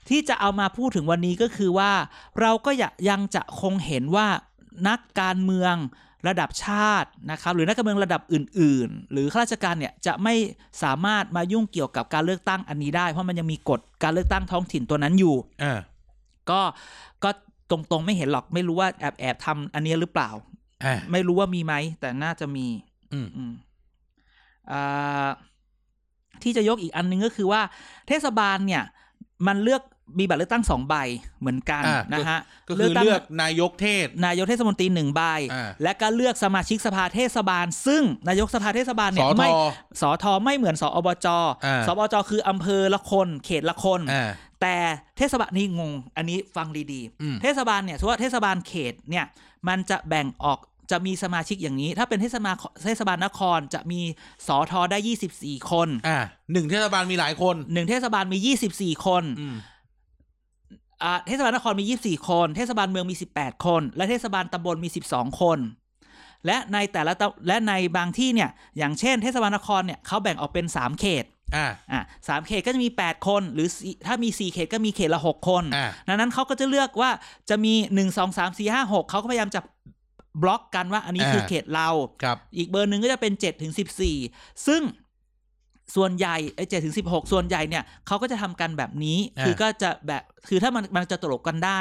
ที่จะเอามาพูดถึงวันนี้ก็คือว่า เราก็อยากยังจะคงเห็นว่านักการเมือง ระดับชาตินะครับหรือนักการเมืองระดับอื่น ๆ หรือข้าราชการเนี่ยจะไม่สามารถมายุ่งเกี่ยวกับการเลือกตั้งอันนี้ได้ เพราะมันยังมีกฎการเลือกตั้งท้องถิ่นตัวนั้นอยู่อ่าก็ก็ตรงๆไม่เห็นหรอกไม่รู้ว่าแอบแอบทำอันนี้หรือเปล่าอ่าไม่รู้ว่ามีไหมแต่น่าจะมีอืมอืมอ่าที่จะยกอีกอันนึงก็คือว่า เทศบาลเนี่ย มันเลือก มีบัตรเลือกตั้งสองใบเหมือนกันอ่านะฮะก็คือตั้งเลือกนายกเทศ นายกเทศมนตรีหนึ่งใบอ่าและก็เลือกสมาชิกสภาเทศบาล ซึ่งนายกสภาเทศบาลสเนี่อยทไม่อสอทอไม่เหมือนสอบจอ่าสอบจคืออำเภอละคนเขตละคนอ่าแต่เทศบาลนี่งง อันนี้ฟังดีอืมๆเทศบาลเนี่ยสมมติว่าเทศบาลเขตเนี่ยมันจะแบ่งออกจะมีสมาชิกอย่างนี้ ถ้าเป็นเทศบาลเทศบาลนครจะมีสอทอได้ 24 คนอ่าหนึ่งเทศบาลมีหลายคนหนึ่งเทศบาลมี 24 คนอืมอ่า เทศบาลนครมี 24 คน เทศบาลเมืองมี 18 คน และเทศบาลตำบลมี 12 คน และในแต่ละตำและในบางที่เนี่ยอย่างเช่น เทศบาลนครเนี่ยเขาแบ่งออกเป็น 3 เขตอ่าอะสามเขตก็จะมี 8 คน หรือสี่ถ้ามี 4 เขตก็มีเขตละ 6 คนอ่าดังนั้นเขาก็จะเลือกว่าจะมี 1 2 3 4 5 6เขาก็พยายามจะบล็อกกันว่าอันนี้คือเขตเราครับอีกเบอร์หนึ่งก็จะเป็น7ถึง14 ซึ่ง ส่วนใหญ่ไอ้เจ็ดถึงสิบหกส่วนใหญ่เนี่ยเขาก็จะทำกันแบบนี้อ่าคือก็จะแบบคือถ้ามันมันจะตลกกันได้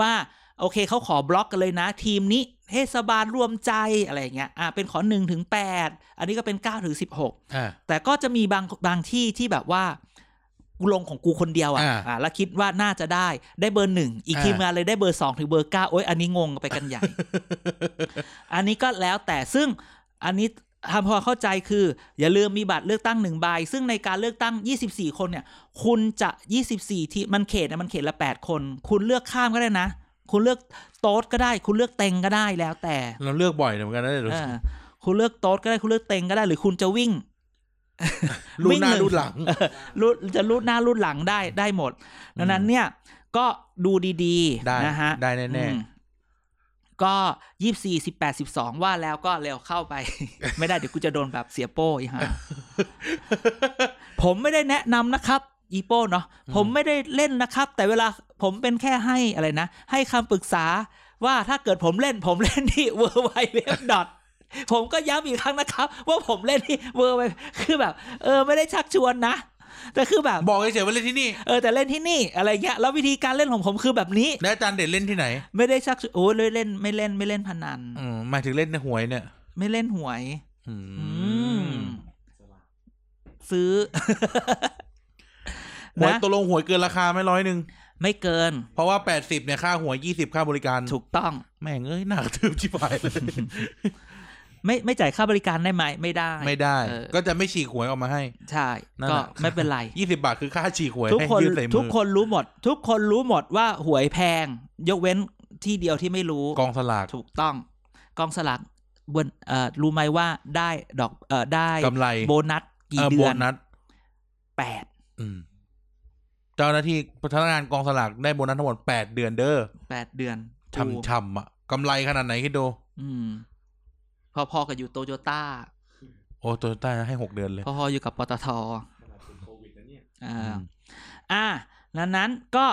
ว่าโอเคเขาขอบล็อกกันเลยนะ ทีมนี้เทศบาลรวมใจอะไรอย่างเงี้ยอ่าเป็นขอหนึ่งถึงแปดอันนี้ก็เป็นเก้าถึงสิบหกอ่าแต่ก็จะมีบางบางที่ที่แบบว่ากูลงของกูคนเดียวอะอ่าอ่าแล้วคิดว่าน่าจะได้ได้เบอร์หนึ่งอีกอ่าทีมงานเลยได้เบอร์สองถึงเบอร์เก้าโอ๊ยอันนี้งงไปกันใหญ่ อันนี้ก็แล้วแต่ซึ่งอันนี้ ทำพอเข้าใจคือ อย่าลืมมีบัตรเลือกตั้งหนึ่งใบ ซึ่งในการเลือกตั้ง 24 คนเนี่ยคุณจะ 24 ที่มันเขตเนี่ยมันเขตละ 8 คน คุณเลือกข้ามก็ได้นะ คุณเลือกโต๊ดก็ได้ คุณเลือกเต็งก็ได้แล้วแต่ เราเลือกบ่อยเหมือนกันนะเดี๋ยวเออคุณเลือกโต๊ดก็ได้คุณเลือกเต็งก็ได้ หรือคุณจะวิ่งรูดหน้าวิ่งหนึ่งรูดหลังเออรูดจะรูดหน้ารูดหลังได้ได้หมดดังนั้นเนี่ยก็ดูดีได้ๆนะฮะได้แน่ๆอืม ก็ยี่สี่สิบแปดสิบสองว่าแล้วก็เร็วเข้าไป ไม่ได้เดี๋ยวกูจะโดนแบบเสียโป้อีกฮะผมไม่ได้แนะนำนะครับ อีโป้เนาะผมไม่ได้เล่นนะครับ แต่เวลาผมเป็นแค่ให้อะไรนะ ให้คำปรึกษาว่าถ้าเกิดผมเล่นผมเล่นที่ w w w ผมก็ย้ำอีกครั้งนะครับ ว่าผมเล่นที่ w w คือแบบ เออไม่ได้ชักชวนนะ แต่คือแบบบอกเฉยๆว่าเล่นที่นี่เออแต่เล่นที่นี่อะไรเงี้ยแล้ววิธีการเล่นของผมคือแบบนี้แล้วอาจารย์เด่นเล่นที่ไหน ไม่ได้ชักชโอ้ยเล่นไม่เล่นไม่เล่นพนันอืมหมายถึงเล่นในหวยเนี่ย ไม่เล่นหวย อือืมมซื้อหวยนะตกลงหวยเกินราคาไหม่ร้อยหนึ่งไม่เกิน เพราะว่าแปดสิบเนี่ยค่าหวยยี่สิบค่าบริการ ถูกต้อง แม่งเอ้ยหนักทืบชิบหายเลย ไม่ไม่จ่ายค่าบริการได้ไหมไม่ได้ไม่ได้ เออ ก็จะไม่ฉีกหวยออกมาให้ ใช่ นั่นก็แหละไม่เป็นไร ยี่สิบาทคือค่าฉีกหวยทุกให้คนยื่นใส่มืทุกอคนรู้หมด ทุกคนรู้หมดว่าหวยแพง ยกเว้นที่เดียวที่ไม่รู้กองสลากถูกต้องกองสลากบนเอ่อรู้ไหมว่าได้ดอกเอ่อได้กำไรโบนัสกี่เออเดืโบอนนัสแปดอืมเจ้าหน้าที่พนักงานกองสลากได้โบนัสทั้งหมดแปดเดือนเด้อแปดเดือนช่ำช่ำๆอะกำไรขนาดไหนคิดดู อืม พอๆกับอยู่โตโยต้าโอ้โตโยต้าให้หกเดือนเลยพอๆอยู่กับปตทโควิดนะเนี่ยอ่าอืมอ่าดังนั้นก็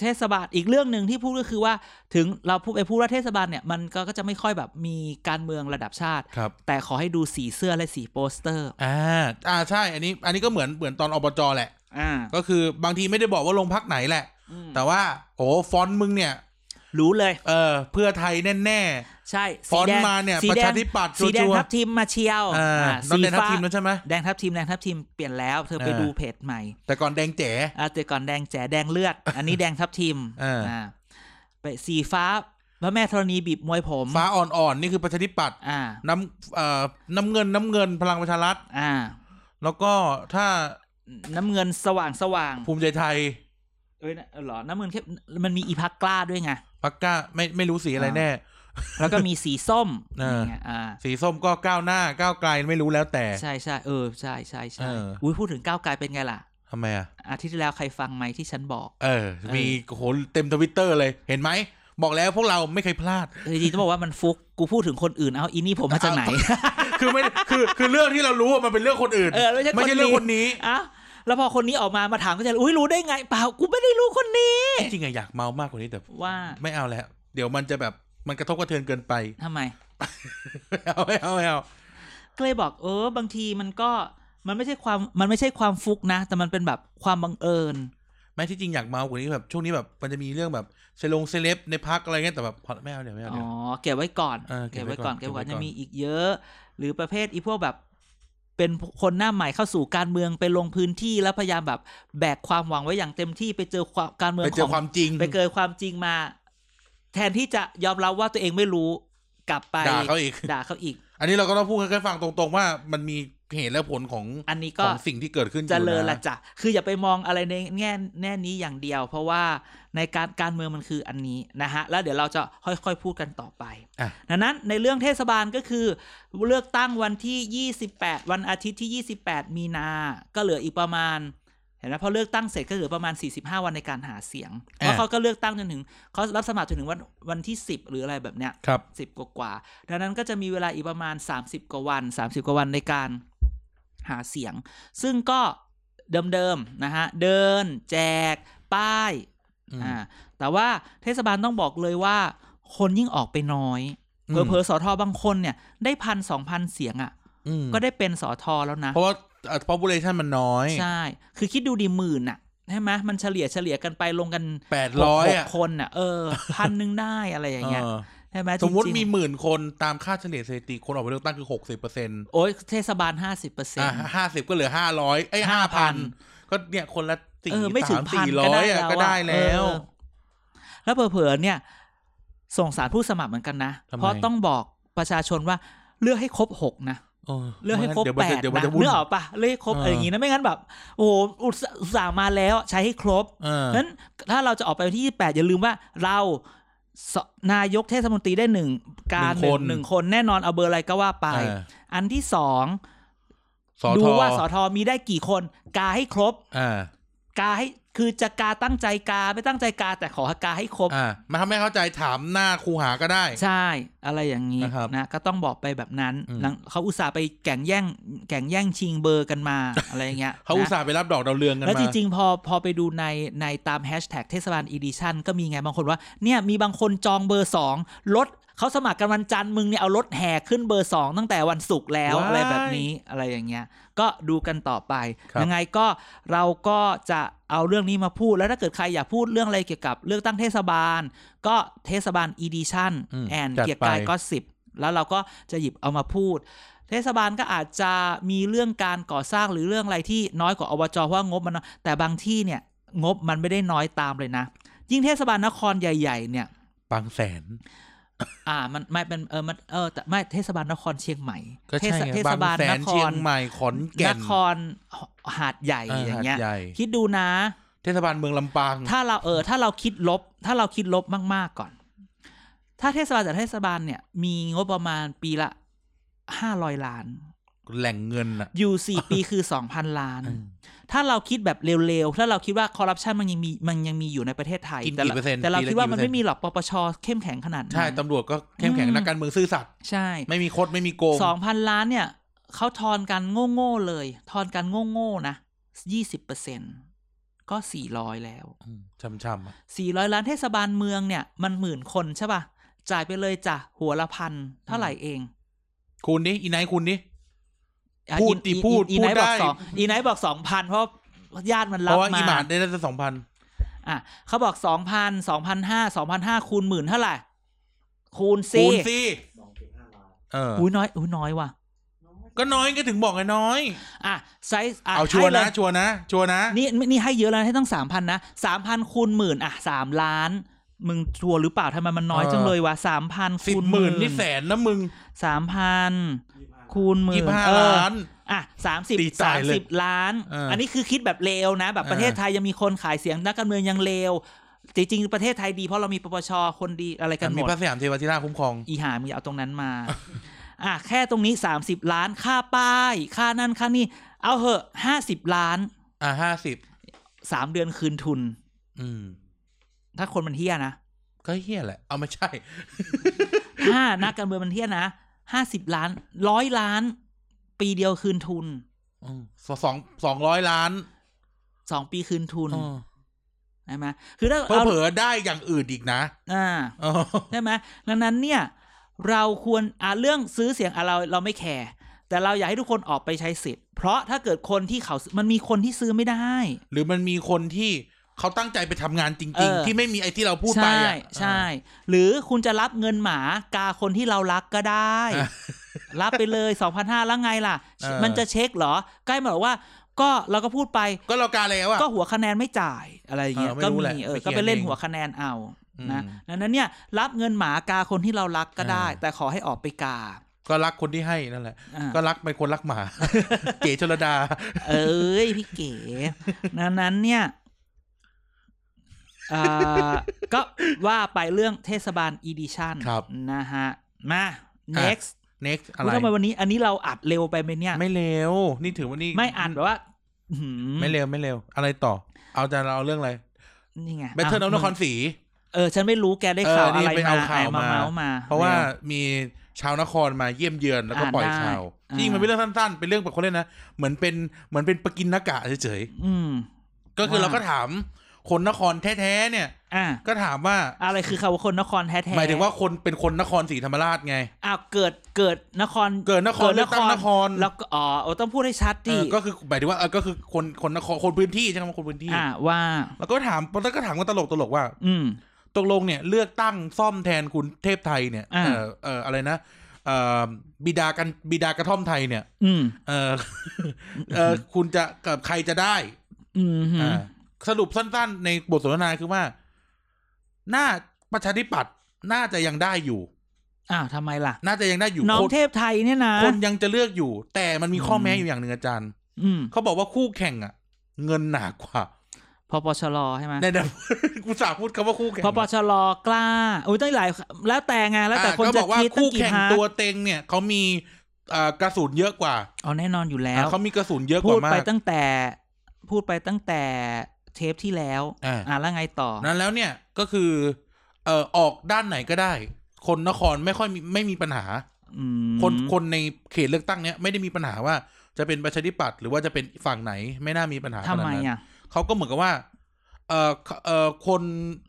เทศบาลอีกเรื่องหนึ่งที่พูดก็คือว่าถึงเราพูดไปพูดว่าเทศบาลเนี่ยมันก็ก็จะไม่ค่อยแบบมีการเมืองระดับชาติครับแต่ขอให้ดูสีเสื้อและสีโปสเตอร์อ่าอ่าใช่อันนี้ อันนี้ก็เหมือนเหมือนตอนอบจแหละอ่าก็คือบางทีไม่ได้บอกว่าลงพรรคไหนแหละ แต่ว่าโอ้ฟอนต์มึงเนี่ย รู้เลย เออเพื่อไทยแน่ ใช่ฟอนต์มาเนี่ยประชาธิปัตย์สีแดงสีแดงชัวร์ทับทิมมาเชียวๆอ่าอ่าต้องสีเด่นทัพฟ้าทีมแล้วใช่ไหมแดงทับทิมแดงทับทิมเปลี่ยนแล้ว เธอไปอ่าดูเพจใหม่ แต่ก่อนแดงแจ๋อ่าแต่ก่อนแดงแจ๋แดงเลือด อันนี้แดงทับทิมอ่าอ่าไปสีฟ้าพระแม่ธรณีบีบมวยผม ฟ้าอ่อนๆนี่คือประชาธิปัตย์อ่าน้ำเอ่อน้ำเงินน้ำเงินพลังประชารัฐอ่า แล้วก็ถ้าน้ำเงินสว่างสว่างภูมิใจไทยเอ้ยนะเออเหรอน้ำเงินแค่มันมีอีพักกล้าด้วยไงพักก้าไม่ไม่รู้สีอะไรแน่ แล้วก็มีสีส้มเออนี่ไงอ่าสีส้มก็ก้าวหน้าก้าวไกลไม่รู้แล้วแต่ ใช่ใช่เออใช่ใช่ใช่เอออุ้ยพูดถึงก้าวไกลเป็นไงล่ะทำไมอะอาทิตย์ที่แล้วใครฟังไหมที่ฉันบอก เออ มีโอ้โหเต็มทวิตเตอร์เลยเห็นไหมบอกแล้วพวกเราไม่เคยพลาดเออจริงๆต้องบอกว่ามันฟุกกูพูดถึงคนอื่นเอาอีนี่ผมมาจากไหน คือไม่คือคือเรื่องที่เรารู้ว่ามันเป็นเรื่องคนอื่นเออไม่ใช่ไม่ใช่คนนี้เรื่องคนนี้อะแล้วพอคนนี้ออกมามาถามก็จะอุ้ยรู้ได้ไงเปล่ากูไม่ได้รู้คนนี้ จริงๆอะอยากเมามากกว่านี้แต่ว่าไม่เอาแล้ว เดี๋ยวมันจะแบบ มันกระทบกระเทือนเกินไปทำไมไม่เอาไม่เอาไม่เอาก็เลยบอก เออ บางทีมันก็มันไม่ใช่ความมันไม่ใช่ความฟุกนะ แต่มันเป็นแบบความบังเอิญไม่ที่จริงอยากเมากว่านี้แบบช่วงนี้แบบมันจะมีเรื่องแบบเซลงเซเลบในพักอะไรเงี้ยแต่แบบพอไม่เอาเดี๋ยวไม่เอาอ๋เดี๋อยวเก็บไว้ก่อนเออเก็เก็บบไว้ไว้ก่ก่ออนนเก็บไว้ก่อนเก็บไว้ก่อนจะมีอีกเยอะ หรือประเภทอีพวกแบบเป็นคนหน้าใหม่เข้าสู่การเมืองไปลงพื้นที่แล้วพยายามแบบแบกความหวังไว้อย่างเต็มที่ไปเจอความการเมืองไปเจขอองความจริงไปเกิดความจริงมา แทนที่จะยอมรับว่าตัวเองไม่รู้กลับไปด่าเขาอีก ด่าเขาอีก อันนี้เราก็ต้องพูดให้ฟังตรงๆว่ามันมีเหตุและผลของอันนี้ขก็องสิ่งที่เกิดขึ้นอเจยู่ริญละนะจ้ะคืออย่าไปมองอะไรในแง่แน่นี้อย่างเดียว เพราะว่าในการการเมืองมันคืออันนี้นะฮะแล้วเดี๋ยวเราจะค่อยๆพูดกันต่อไปอะดังนั้นในเรื่องเทศบาลก็คือ เลือกตั้งวันที่ 28 วันอาทิตย์ที่ 28 มีนา ก็เหลืออีกประมาณ เห็นไหมพอเลือกตั้งเสร็จก็เหลือประมาณ 45 วันในการหาเสียง เพราะเขาก็เลือกตั้งจนถึงเขารับสมัครจนถึงวันวันที่ 10 หรืออะไรแบบเนี้ยครับสิบกว่าๆดังนั้นก็จะมีเวลาอีกประมาณ 30 กว่าวัน 30 กว่าวันในการหาเสียง ซึ่งก็เดิมๆนะฮะ เดิน แจก ป้ายอืมอ่าแต่ว่าเทศบาลต้องบอกเลยว่า คนยิ่งออกไปน้อยอืมเผลอๆสอทอบางคนเนี่ย ได้พันสองพันเสียงอะ่ะอืมก็ได้เป็นสอทอแล้วนะ เพราะว่าเอ่อ population มันน้อย ใช่ คือคิดดูดีหมื่นอะ่ะใช่ไหมมันเฉลี่ยเฉลี่ยกันไปลงกันแปดร้อยหกอะคนอะ เออพันหนึ่งได้อะไรอย่างเงี้ยเออใช่ไหมสมมติจริงๆมีหมื่นคนตามค่าเฉลี่ยสถิติคนออกไปเลือกตั้งคือหกสิบเปอร์เซ็นต์โอ้ยเทศบาลห้าสิบเปอร์เซ็นอะต์ห้าสิบก็เหลือห้าร้อยไอ้ห้าพัน5,000ก็เนี่ยคนละสี่เออไม่ถึงสามพันสี่ก็ร้อได้ยอะแล้วก็อะได้แล้วเออแล้วเผลอๆเนี่ย ส่งสารผู้สมัครเหมือนกันนะทำไมเพราะต้องบอกประชาชนว่าเลือกให้ครบหกนะ เออเลือกให้ครบเดี๋ยวแปมันจะดเดี๋ยวมันนะจะวุ่นเลือกออกปะเลือกให้ครบเออออะไรอย่างงี้นะไม่งั้นแบบ โอ้โหอุตส่าห์อุตส่าห์มาแล้วใช้ให้ครบเออนั้นถ้าเราจะออกไปวันที่28อย่าลืมว่าเราสนายกเทศมนตรีได้หนึ่งการหนึ่งคนหนึ่งคนแน่นอนเอาเบอร์อะไรก็ว่าไปเอออันที่สองสอดูทอว่าสอทอมีได้กี่คน กาให้ครบอ่ากาให้ คือจะกาตั้งใจกาไม่ตั้งใจกาแต่ขอให้กาให้ครบอ่ามาทำให้เข้าใจถามหน้าครูหาก็ได้ ใช่ อะไรอย่างนี้นะครับนะก็ต้องบอกไปแบบนั้นอืมหลังเขาอุตส่าห์ไปแข่งแย่งแข่งแย่งชิงเบอร์กันมาอะไรอย่างเงี้ยเขาอุตนะส่าห์ไปรับดอกดาวเรืองกันแล้วมาจริงๆพอพอไปดูในในตามแฮชแท็กเทศบาล edition ก็มีไงบางคนว่าเนี่ยมีบางคนจองเบอร์สองลด เขาสมัครกันวันจันทร์มึงเนี่ยเอารถแห่ขึ้นเบอร์สองตั้งแต่วันศุกร์แล้วว้ายอะไรแบบนี้อะไรอย่างเงี้ย ก็ดูกันต่อไป ครับ ยังไงก็เราก็จะเอาเรื่องนี้มาพูด แล้วถ้าเกิดใครอยากพูดเรื่องอะไรเกี่ยวกับเลือกตั้งเทศบาล ก็เทศบาลอีดิชั่นอืมแอนจัดเกียร์กายไป ก็สิบแล้วเราก็จะหยิบเอามาพูด เทศบาลก็อาจจะมีเรื่องการก่อสร้างหรือเรื่องอะไรที่น้อยกว่าอบจเพราะว่างบมันน้อยแต่บางที่เนี่ยงบมันไม่ได้น้อยตามเลยนะ ยิ่งเทศบาลนครใหญ่ ๆ เนี่ย บางแสน อ่ามันไม่เป็นเออมันเออแต่ไม่เทศบาลนครเชียงใหม่ก็เทใช่ศไงเทศบางบาลแสนนคเชียรงใหม่ขอนแก่นนครหาดใหญ่เอออย่างเงี้ยหาดใหญ่คิดดูนะ เทศบาลเมืองลำปาง ถ้าเราเออถ้าเราคิดลบ ถ้าเราคิดลบมากๆก่อน ถ้าเทศบาลแต่เทศบาลเนี่ย มีงบประมาณปีละห้าร้อยล้าน แหล่งเงินอะอยู่สี่ปีคือสองพันล้าน ถ้าเราคิดแบบเร็วๆ ถ้าเราคิดว่าคอร์รัปชันมันยังมีมันยังมีอยู่ในประเทศไทยกินแต่กี่เราเปอร์เซ็นต์แต่เราปีละคิดว่ากี่มันเปอร์เซ็นต์ไม่มีหรอกปปชเข้มแข็งขนาดนั้นใช่ตำรวจก็เข้มแข็งอืมนักการเมืองซื่อสัตย์ใช่ ไม่มีคดไม่มีโกงสองพันล้านเนี่ยเขาทอนกันโง่ๆเลย ทอนกันโง่ๆนะยี่สิบเปอร์เซ็นก็สี่ร้อยแล้วอืมช่ำๆอะสี่ร้อยล้านเทศบาลเมืองเนี่ย มันหมื่นคนใช่ป่ะจ่ายไปเลยจ้ะหัวละพันเท่าไหร่เองคุณนี่อีไนท์คุณนี่อะ พูดอีดิอีพูดอีพูดไนท์บอกได้สองอีไนท์บอกสองพันเพราะญาติมันเพรับราะว่ามาอีหมาดได้ตั้งสองพันอะเขาบอกสองพันสองพันห้าสองพันห้าคูณหมื่นเท่าไหร่ คูณสี่คูณสิสองถึงห้าล้านเอออุ้ยน้อยอุ้ยน้อยว่ะก็น้อยก็ถึงบอกไงน้อย อะไซส์อะเอาชัวร์ให้ลนะยชัวร์นะ ชัวร์นะ นี่นี่ให้เยอะแล้วนะให้ต้องสามพันนะสามพันคูณหมื่นอะสามล้าน มึงชัวร์หรือเปล่าทำไมมันน้อยเออจังเลยวะสามพันสิบคูณหมื่นนี่แสนนะมึงสามพัน คูณหมื่ยี่นห้าเออล้าน อะสามสิบตีสาตามยเลยสิบล้าน เอออัอันนี้คือคิดแบบเลวนะ แบบประเทศเออไทยยังมีคนขายเสียงนักการเมืองยังเลวจริงๆประเทศไทยดีเพราะเรามีปปชคนดีอะไรกันหมีมด พระสยามเทวทิราชคุ้มครอง อีหามีเอาตรงนั้นมา อะแค่ตรงนี้สามสิบล้านค่าป้าย ค่านั่นค่านี่ เอาเหอะห้าสิบล้านอ่าห้าสิบสามเดือนคืนทุน อืม ถ้าคนมันเที่ยนะก็เฮี้ยแหละ เอาไม่ใช่ถ้านักการเมืองมันเที่ยนะ ห้าสิบล้านร้อยล้าน ปีเดียวคืนทุนอืมสสองสองร้อยล้านสองปีคืนทุนเออใช่ไหมคือถ้าเผลเอาอๆได้อย่างอื่นอีกนะ อ่าเออใช่ไหมดังนั้นเนี่ย เราควรอ่าเรื่องซื้อเสียงอะเราเราไม่แคร์แต่เราอยากให้ทุกคนออกไปใช้สิทธิ์ เพราะถ้าเกิดคนที่เขา มันมีคนที่ซื้อไม่ได้ หรือมันมีคนที่ เขาตั้งใจไปทำงานจเอริงอๆที่ไม่มีไอ้ที่เราพูดไปใช่อะใช่ หรือคุณจะรับเงินหมากาคนที่เรารักก็ได้อะรับไปเลยสองพันห้าแล้วไงล่ะเออมันจะเช็คเหรอ ใกล้มาบอกว่า ก็เราก็พูดไป ก็เราการแล้วอะก็หัวคะแนนไม่จ่ายอะไรอย่างเงี้ยเออไม่ก็รู้มีแหละเออไปก็เขียนไปเล่นเองหัวคะแนนเอานะอืมดังนั้นเนี่ย รับเงินหมากาคนที่เรารักก็ได้อ่าแต่ขอให้ออกไปกาก็รักคนที่ให้นั่นแหละอ่าก็รักเป็นคนรักหมา เก๋ชลดา เอ้ยพี่เก๋ดังนั้นเนี่ยอ่า ก็ว่าไปเรื่องเทศบาล edition ครับนะฮะ มา next next อะอุ๊ไรยทำไมวันนี้อันนี้เราอัดเร็วไปไหมเนี่ย ไม่เร็ว นี่ถือว่านี่ ไม่อัดแบบว่าอื้อหือไม่เร็วไม่เร็ว อะไรต่อ เอาจะเราเอาเรื่องอะไร นี่ไง battle นอะนครศรีเออ ฉันไม่รู้แกได้เออข่าวนี่อะไรไปมาเอาข่าวไหนมามาเม้าท์มา เพราะว่าร็มีชาวนครมาเยี่ยมเยือนแล้วก็อ่าปล่อยได้ข่าวอ่าจริงมันเป็นเรื่องสั้นๆ เป็นเรื่องแบบเขาเล่นนะ เหมือนเป็นเหมือนเป็นปกินนากะเฉยอืมๆก็คือว่าเราก็ถาม คนนครแท้ๆเนี่ยอะก็ถามว่าอะไรคือเขาว่าคนนครแท้ๆหมายถึงว่าคนเป็นคนนครศรีธรรมราชไงอ้าวเกิดเกิดนครเกิดนครเลือกตั้งนครแล้วก็อ๋อเออต้องพูดให้ชัดเอดิอก็คือหมายถึงว่าเออก็คือคนคนนครคนพื้นที่ใช่ไหมคนพื้นที่อ่าว่า แล้วก็ถามแล้วก็ถามกันตลกตลกๆว่า อืมตกลงเนี่ยเลือกตั้งซ่อมแทนคุณเทพไทยเนี่ยอ่าเออเอออะไรนะเออบิดากันบิดากระท่อมไทยเนี่ย อืมเออเออคุณจะกับใครจะได้ อืมฮึอ่า สรุปสั้น ๆ ในบทสนทนาคือว่า หน้าประชาธิปัตย์น่าจะยังได้อยู่ อ้าวทำไมล่ะ น่าจะยังได้อยู่น้องคนเทพไทยเนี่ยนะ คนยังจะเลือกอยู่ แต่มันมีข้ออืมแม้อยู่อย่างหนึ่งอาจารย์อืมเขาบอกว่าคู่แข่งอะเงินหนากว่าพปชรใช่ไหมในนั้นกูสาพูดคำว่าคู่แข่งพปชรกล้าอุ้ยต้องหลายแล้วแต่ไงแล้วแต่อ่าคนก็จะบอกว่าคิดตั้คู่งกี่แข่งพาร์ทตัวเต็งเนี่ยเขามีอ่ากระสุนเยอะกว่า อ๋อแน่นอนอยู่แล้วอ่าเขามีกระสุนเยอะกพูดว่ามาไปกตั้งแต่ พูดไปตั้งแต่ เทปที่แล้วอ่าอ่าแล้วไงต่อ นั้นแล้วเนี่ยก็คือเอ่อออกด้านไหนก็ได้ คนนครไม่ค่อยมีไม่มีปัญหาอืมคนคนในเขตเลือกตั้งเนี้ยไม่ได้มีปัญหาว่าจะเป็นประชาธิปัตย์หรือว่าจะเป็นฝั่งไหนไม่น่ามีปัญหาขทำนาดไมนั้นอะเขาก็เหมือนกับว่า เอ่อเอ่อคน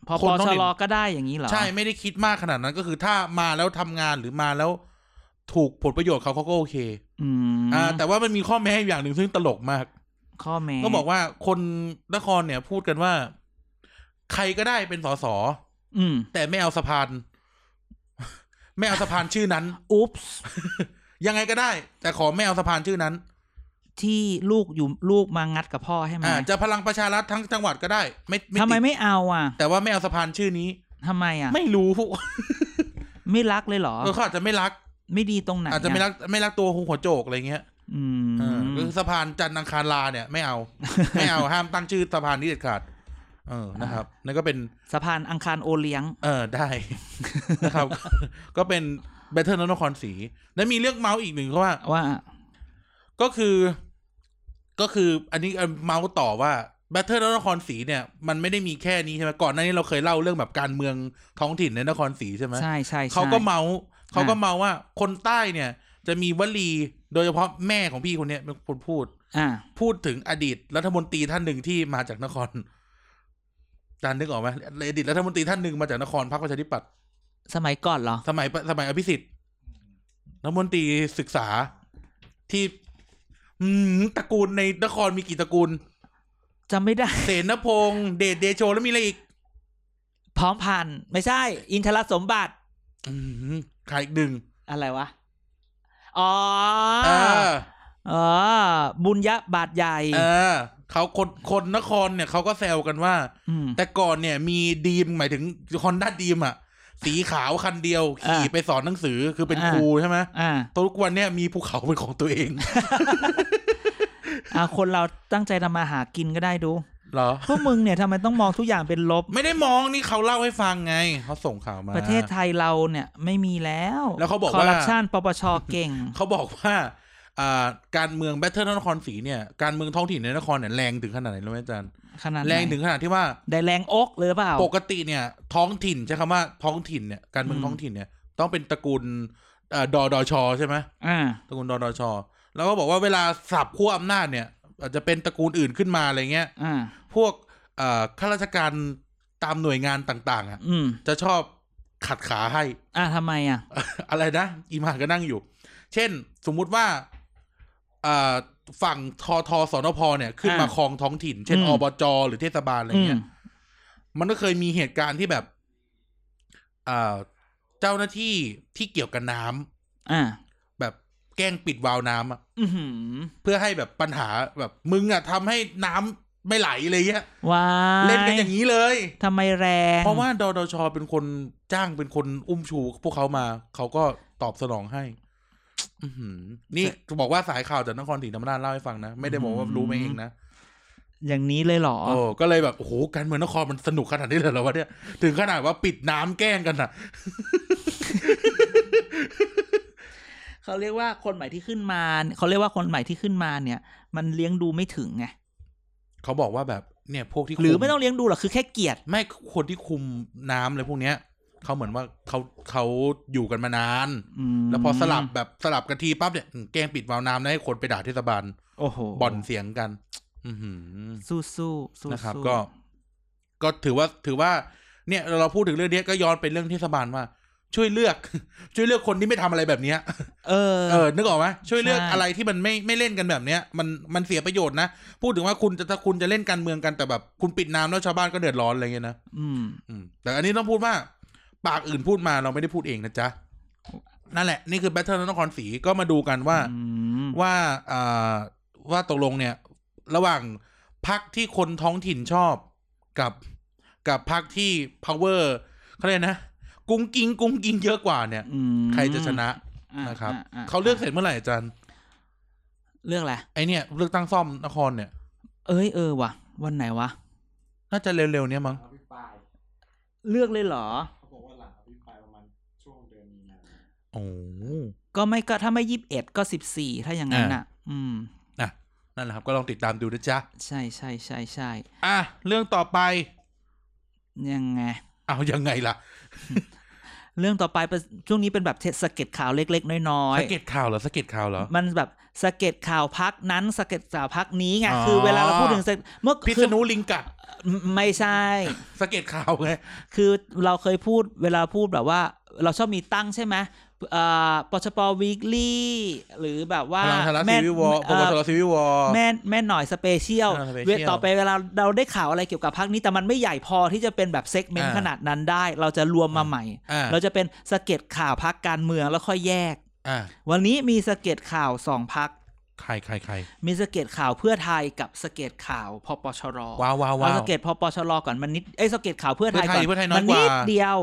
พอคปนชท้องถิ่นรก็ได้อย่างนี้เหรอใช่ไม่ได้คิดมากขนาดนั้นก็คือถ้ามาแล้วทำงานหรือมาแล้วถูกผลประโยชน์เขาเขาก็โอเค อืมอ่า แต่ว่ามันมีข้อแม้อย่างหนึ่งซึ่งตลกมาก ข้อแม้ก็บอกว่าคนนครเนี่ยพูดกันว่า ใครก็ได้เป็นสสอืม แต่ไม่เอาสะพาน ไม่เอาสะพานชื่อนั้น อุ๊ปส์ยังไงก็ได้ แต่ขอไม่เอาสะพานชื่อนั้น ที่ลูกอยู่ลูกมางัดกับพ่อให้ไหมอ่าจะพลังประชารัฐทั้งจังหวัดก็ได้ ไม่ทำไมติดไม่เอาอะแต่ว่าไม่เอาสะพานชื่อนี้ ทำไมอะ ไม่รู้ไม่รักเลยเหรอ เออเขาอาจจะไม่รัก ไม่ดีตรงไหนอาจจะไม่รักไม่รักตัวหัวโจกอะไรเงี้ย อืเออมคือสะพานจันทร์อังคารลาเนี่ย ไม่เอา ไม่เอาห้ามตั้งชื่อสะพานนี้เด็ดขาด เออนะครับนั่นก็เป็นสะพานอังคารโอเลี้ยง เออได้นะครับ ก็เป็น battle นครศรีแล้วมีเรื่องเม้าท์อีกหนึ่งเขาว่าว่า ก็คือ ก็คือ อันนี้เม้าท์ต่อว่าแบทเทิลนครศรีเนี่ยมันไม่ได้มีแค่นี้ใช่ไหมก่อนหน้านี้เราเคยเล่าเรื่องแบบการเมืองท้องถิ่นในนครศรีใช่ไหมใช่ใช่ใช่เขาก็เมาส์เขาก็เมาว่าคนใต้เนี่ย จะมีวลี โดยเฉพาะแม่ของพี่คนเนี้ยเป็นคนพูด อ่า พูดถึงอดีตรัฐมนตรีท่านหนึ่งที่มาจากนครจานนึกออกไหมอดีตรัฐมนตรีท่านหนึ่งมาจากนครพรรคประชาธิปัตย์สมัยก่อนเหรอ สมัยสมัยอภิสิทธิ์รัฐมนตรีศึกษาที่ อืมตระกูลในนครมีกี่ตระกูลจำไม่ได้ เสนพงษ์เดชเดโชแล้วมีอะไรอีก พร้อมพันธุ์ไม่ใช่ อินทรสมบัติ อืมใครอีกหนึ่งอะไรวะ อ๋อเอออ๋อบุญยะบาทใหญ่เออเขาคนคนนครเนี่ยเขาก็แซวกันว่ามแต่ก่อนเนี่ยมีดีมหมายถึงฮอนด้าดีมอะ สีขาวคันเดียว ขี่อ่าไปสอนหนังสือคือเป็นอ่าครูใช่ไหมอ่าทุกวันเนี่ยมีภูเขาเป็นของตัวเองอ่าคนเราตั้งใจทำมาหากินก็ได้ดูเหรอพวกมึงเนี่ยทำไมต้องมองทุกอย่างเป็นลบ ไม่ได้มองนี่เขาเล่าให้ฟังไงเขาส่งข่าวมา ประเทศไทยเราเนี่ยไม่มีแล้ว แล้วเขาบอกคอว่าร์รัปชันปปชเก่ง เขาบอกว่าอ่าการเมืองแบทเทิลนครศรีเนี่ยการเมืองท้องถิ่นในนครเนี่ยแรงถึงขนาดไหนรู้ไหมอาจารย์ขนาดไหนแรงถึงขนาดที่ว่า ได้แรงอกเลยหรือเปล่า ปกติเนี่ย ท้องถิ่นใช้คำว่าท้องถิ่นเนี่ยการเมืองอืมท้องถิ่นเนี่ยต้องเป็นตระกูลเอ่อดอดอชอใช่ไหมอ่าตระกูลดอดอชอแล้วก็บอกว่าเวลาสับขั้วอำนาจเนี่ย อาจจะเป็นตระกูลอื่นขึ้นมาอะไรเงี้ยอ่า พวกเอ่อข้าราชการตามหน่วยงานต่าง ๆอะอืมจะชอบขัดขาให้ อ่าทำไมอะ อะไรนะอีมานก็นั่งอยู่ เช่น สมมุติว่าอ่าฝั่งทอทอสนพเนี่ย ขึ้นมาอ่าครองท้องถิ่น เช่นอืมอบจหรือเทศบาลอะไรอืมเงี้ย มันก็เคยมีเหตุการณ์ที่แบบอ่าเจ้าหน้าที่ที่เกี่ยวกับน้ำอ่าแบบแกล้งปิดวาล์วน้ำอะอือหือเพื่อให้แบบปัญหาแบบมึงอะทำให้น้ำ ไม่ไหลอะไรเงี้ยว้ายเล่นกันอย่างนี้เลยทำไมแรง เพราะว่าดอดชเป็นคนจ้างเป็นคนอุ้มชู พวกเขามา เขาก็ตอบสนองให้อื้อหือนี่บอกว่าสายข่าวจากนครศรีธรรมราชเล่าให้ฟังนะ ไม่ได้บอกว่ารู้มาเองนะ อย่างนี้เลยเหรอโอ้ก็เลยแบบ โอ้โห การเมืองนครมันสนุกขนาดนี้เลยเหรอวะเนี่ย ถึงขนาดว่าปิดน้ำแกล้งกันอะ เขาเรียกว่าคนใหม่ที่ขึ้นมา เขาเรียกว่าคนใหม่ที่ขึ้นมาเนี่ย มันเลี้ยงดูไม่ถึงไง เขาบอกว่าแบบเนี่ยพวกที่คุหรือไม่ต้องเลี้ยงดูหรอกคือแค่เกลียดไม่คนที่คุมน้ำอะไรพวกเนี้ยเขาเหมือนว่าเขาเขาอยู่กันมานานอืมแล้วพอสลับแบบสลับกันทีปั๊บเนี่ยอืมแกล้งปิดวาล์วน้ำแล้วให้คนไปด่าเทศบาลโอ้โหบ่อนเสียงกัน อือหือสู้สู้สู้นะครับสู้ก็ ก็ถือว่าถือว่า เนี่ย เราพูดถึงเรื่องนี้ก็ย้อนไปเรื่องเทศบาลว่า ช่วยเลือก ช่วยเลือกคนที่ไม่ทำอะไรแบบเนี้ย เออเออนึกออกไหมช่วยเลือกใช่อะไรที่มันไม่ไม่เล่นกันแบบเนี้ย มันมันเสียประโยชน์นะพูดถึงว่าคุณจะถ้าคุณจะเล่นการเมืองกันแต่แบบคุณปิดน้ำแล้วชาวบ้านก็เดือดร้อนอะไรเงี้ยนะอืมอืมแต่อันนี้ต้องพูดว่า ปากอื่นพูดมาเราไม่ได้พูดเองนะจ๊ะนั่นแหละนี่คือแบทเทิลนครศรีก็มาดูกันว่าอืมว่าอ่าว่าตกลงเนี่ย ระหว่างพักที่คนท้องถิ่นชอบกับกับพักที่ power เขาเรียกนะ กุ้งกิงกุ้งกิงเยอะกว่าเนี่ยอืมใครจะชนะอ่านะครับอ่อ่เขาเลือกเสร็จเมื่อไหร่อาจารย์เลือกอะไรไอเนี่ยเลือกตั้งซ่อมนครเนี่ย เอ้ยเออว่ะ วันไหนวะ น่าจะเร็วๆเนี้ยมั้งอภิปรายเลือกเลยเหรอเขาบอกว่าหลังอภิปรายประมาณช่วงเดือนมีนาโอ้ก็ไม่ก็ถ้าไม่ยี่สิบเอ็ดก็สิบสี่ถ้าอย่างนั้นอะ อืมนะนั่นแหละครับก็ลองติดตามดูนะจ๊ะ ใช่ใช่ใช่ใช่อะเรื่องต่อไป ยังไง เอายังไงล่ะ เรื่องต่อไปเป็นช่วงนี้เป็นแบบเทสะเก็ตข่าวเล็ก ๆ น้อยสะเก็ดข่าวเหรอสะเก็ดข่าวเหรอๆมันแบบสะเก็ตข่าวพักนั้นสะเก็ตข่าวพักนี้ไงอ๋อคือเวลาเราพูดถึงสะเมื่อพิษคือณุลิงกัดไม่ไม่ใช่สะเก็ตข่าวไงคือเราเคยพูดเวลาพูดแบบว่า เราชอบมีตั้งใช่ไหมเอ่อ ปชปวีคลี่หรือแบบว่าพลังธาราแม่ซีวิวอร์ปเอ่ปอชรซีวิวอร์แม่แม่หน่อยสเปเชียลอ่า special เวลาต่อไปเวลาเราได้ข่าวอะไรเกี่ยวกับพักนี้แต่มันไม่ใหญ่พอที่จะเป็นแบบเซกเมนต์อ่าขนาดนั้นได้ เราจะรวมมาใหม่อ่าเราจะเป็นสเก็ตข่าวพักการเมืองแล้วค่อยแยกอ่าวันนี้มีสเก็ตข่าวสองพักใครใครใครมีสะเก็ดข่าวเพื่อไทยกับสะเก็ดข่าวพปชรว้าวว้าวเอาว้าวสะเก็ดพปชรก่อนมันนิดไอ้ยสะเก็ดข่าวเพื่อไทยเพื่อไทก่ยอนเพื่อไทยน้อยมันกว่านิดเดียว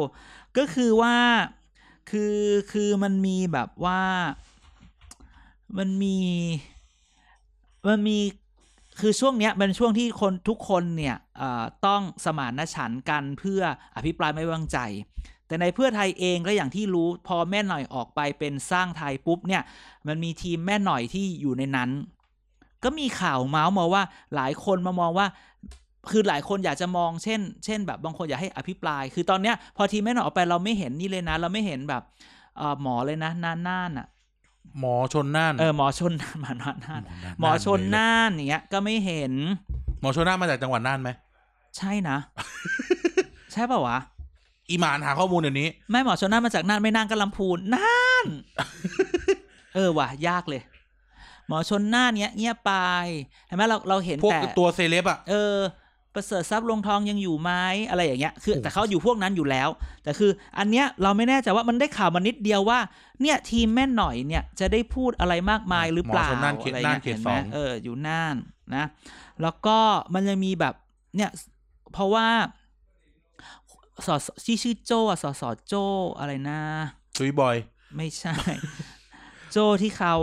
ก็คือว่า คือคือมันมีแบบว่ามันมีมันมีคือช่วงเนี้ยเป็นช่วงที่คนทุกคนเนี่ยต้องสมานฉันท์กันเพื่ออภิปรายไม่ไว้วางใจ แต่ในเพื่อไทยเองก็อย่างที่รู้พอแม่หน่อยออกไปเป็นสร้างไทยปุ๊บเนี่ยมันมีทีมแม่หน่อยที่อยู่ในนั้น ก็มีข่าวเมาส์มาว่าหลายคนมามองว่า คือหลายคนอยากจะมองเช่น เช่น แบบบางคนอยากให้อภิปราย คือตอนเนี้ยพอทีมแม่หน่อยออกไปเราไม่เห็นนี่เลยนะ เราไม่เห็นแบบเอ่อหมอเลยนะน่านน่านอะหมอชนน่านเออหมอชนน่านหมอน่านน่านหมอชนเลยน่านอย่างเงี้ย ก็ไม่เห็น หมอชนน่านมาจากจังหวัดน่านไหมใช่นะ ใช่ป่าวะอีหมานหาข้อมูลเดี๋ยวนี้ไม่หมอชนน่านมาจากน่านไม่น่านก็ลำพูนน่าน เออว่ะยากเลย หมอชนน่านเนี้ยเงียบไปเห็นไหมเราเราเห็นพวกแต่ตัวเซเลบอะเออ ประเสริฐทรัพย์ลงทองยังอยู่ไหมอะไรอย่างเงี้ยคือโอ้แต่เขาอยู่พวกนั้นอยู่แล้ว แต่คืออันเนี้ยเราไม่แน่ใจว่ามันได้ข่าวมานิดเดียวว่า เนี่ยทีมแม่หน่อยเนี่ยจะได้พูดอะไรมากมายหรือเปล่าหมอชนน่านเขตอะไรน่านเงี้ยเขตเห็นสไหมองเอออยู่น่านนะ แล้วก็มันยังมีแบบเนี่ยเพราะว่าสอสที่ชื่อโจอะสอสอโจอะไรนะจุยบอย ไม่ใช่ โจที่เขา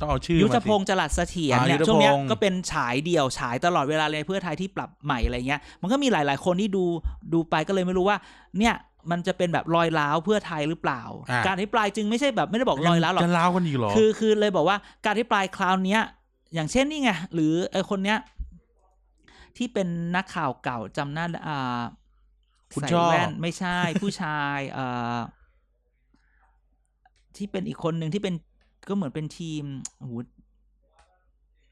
ต้องเอาชื่อยุทมาธสิพงศ์จรัสเสถียรอ่าเนี่ยยุทธช่วงเนี้ยพงศ์ก็เป็นฉายเดี่ยวฉายตลอดเวลาเลยเพื่อไทยที่ปรับใหม่อะไรเงี้ย มันก็มีหลาย ๆ คนที่ดูดูไปก็เลยไม่รู้ว่า เนี่ยมันจะเป็นแบบรอยร้าวเพื่อไทยหรือเปล่าอ่าการอภิปรายจึงไม่ใช่แบบไม่ได้บอกรอยร้าวหรอกจะล้าวกันอีกเหรอคือคือเลยบอกว่าการอภิปรายคราวเนี้ย อย่างเช่นนี่ไงหรือไอคนเนี้ยที่เป็นนักข่าวเก่าจำหน้าอ่าคุณใส่ช่อแว่นไม่ใช่ผู้ชายเอ่อที่เป็นอีกคนหนึ่งที่เป็น ก็เหมือนเป็นทีมโอ้โห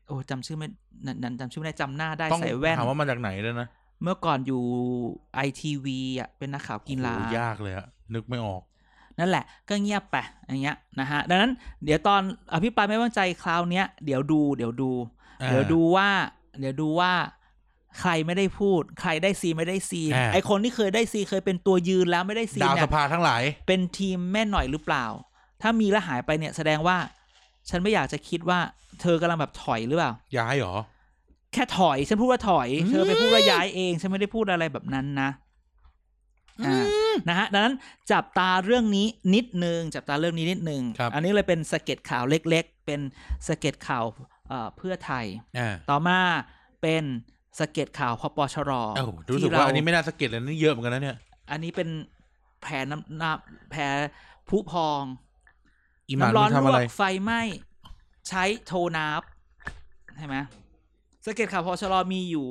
โอ้จำชื่อไม่นันนันจำชื่อไม่ได้จำหน้าได้ต้องใส่แว่นถามว่ามาจากไหนเลยนะเมื่อก่อนอยู่ไอทีวีอะเป็นนักข่าวกีฬาโอ้โหยากเลยอะนึกไม่ออก นั่นแหละ ก็เงียบไปอย่างเงี้ยนะฮะ ดังนั้น เดี๋ยวตอนอภิปรายไม่ไว้วางใจคราวเนี้ยเดี๋ยวดู เดี๋ยวดูอ่าเดี๋ยวดูว่า เดี๋ยวดูว่า ใครไม่ได้พูด ใครได้ซีไม่ได้ซีอ่าไอคนที่เคยได้ซีเคยเป็นตัวยืนแล้วไม่ได้ซีดาวเนี่สยภาทั้งหลาย เป็นทีมแม่หน่อยหรือเปล่า ถ้ามีแล้วหายไปเนี่ยแสดงว่า ฉันไม่อยากจะคิดว่า เธอกำลังแบบถอยหรือเปล่า ย้ายเหรอ แค่ถอย ฉันพูดว่าถอยอืมเธอไปพูดว่าย้ายเอง ฉันไม่ได้พูดอะไรแบบนั้นนะอ่านะฮะดังนั้นจับตาเรื่องนี้นิดนึง จับตาเรื่องนี้นิดนึงครับอันนี้เลยเป็นสะเก็ตข่าวเล็ก ๆ เป็นสะเก็ตข่าวเอ่อเพื่อไทยอ่าต่อมาเป็นสะเก็ตข่าวพปชรเอ้ารู้สึกที่ว่าเอันนี้ไม่น่าสะเก็ตเลยนี่เยอะเหมือนกันนะเนี่ย อันนี้เป็นแผลน้ำน้ำแผลผู้พอง อีหมานน้ำร้อนมันลทำวอะไร กไฟไหม้ใช้โทนับใช่ไหมสะเก็ตข่าวพชรมีอยู่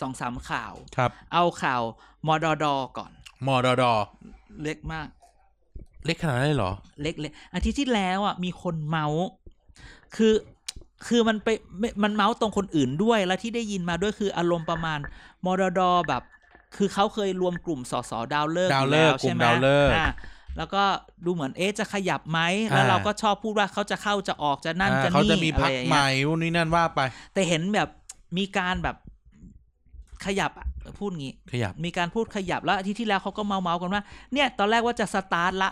สองสามข่าว ครับเอาข่าวมดดก่อน มอดอดอเล็กมาก เล็กขนาดนั้นเลยเหรอ เล็กเลยอาทิตย์ที่แล้วอะมีคนเมาส์คือคือมันไปไม่มันเมาส์ตรงคนอื่นด้วย แล้วที่ได้ยินมาด้วยคืออารมณ์ประมาณมดดแบบ คือเขาเคยรวมกลุ่มสสดาวเลิกษ์ดาวอยู่เลิกษ์แล้วใช่ไหมกลุ่มดาวเลิกษ์อะ แล้วก็ดูเหมือนเอ๊ะจะขยับไหมแล้วอ่าเราก็ชอบพูดว่าเขาจะเข้าจะออกจะนั่นอ่าจะเขานี่จะมีพักอะไรอย่างใหเงี้ม่ยวุ่นนี่นั่นว่าไป แต่เห็นแบบมีการแบบขยับอะพูดงี้ขยับ มีการพูดขยับแล้วอาทิตย์ที่แล้วเขาก็เมาเมาๆกันว่า เนี่ย ตอนแรกว่าจะสตาร์ทละ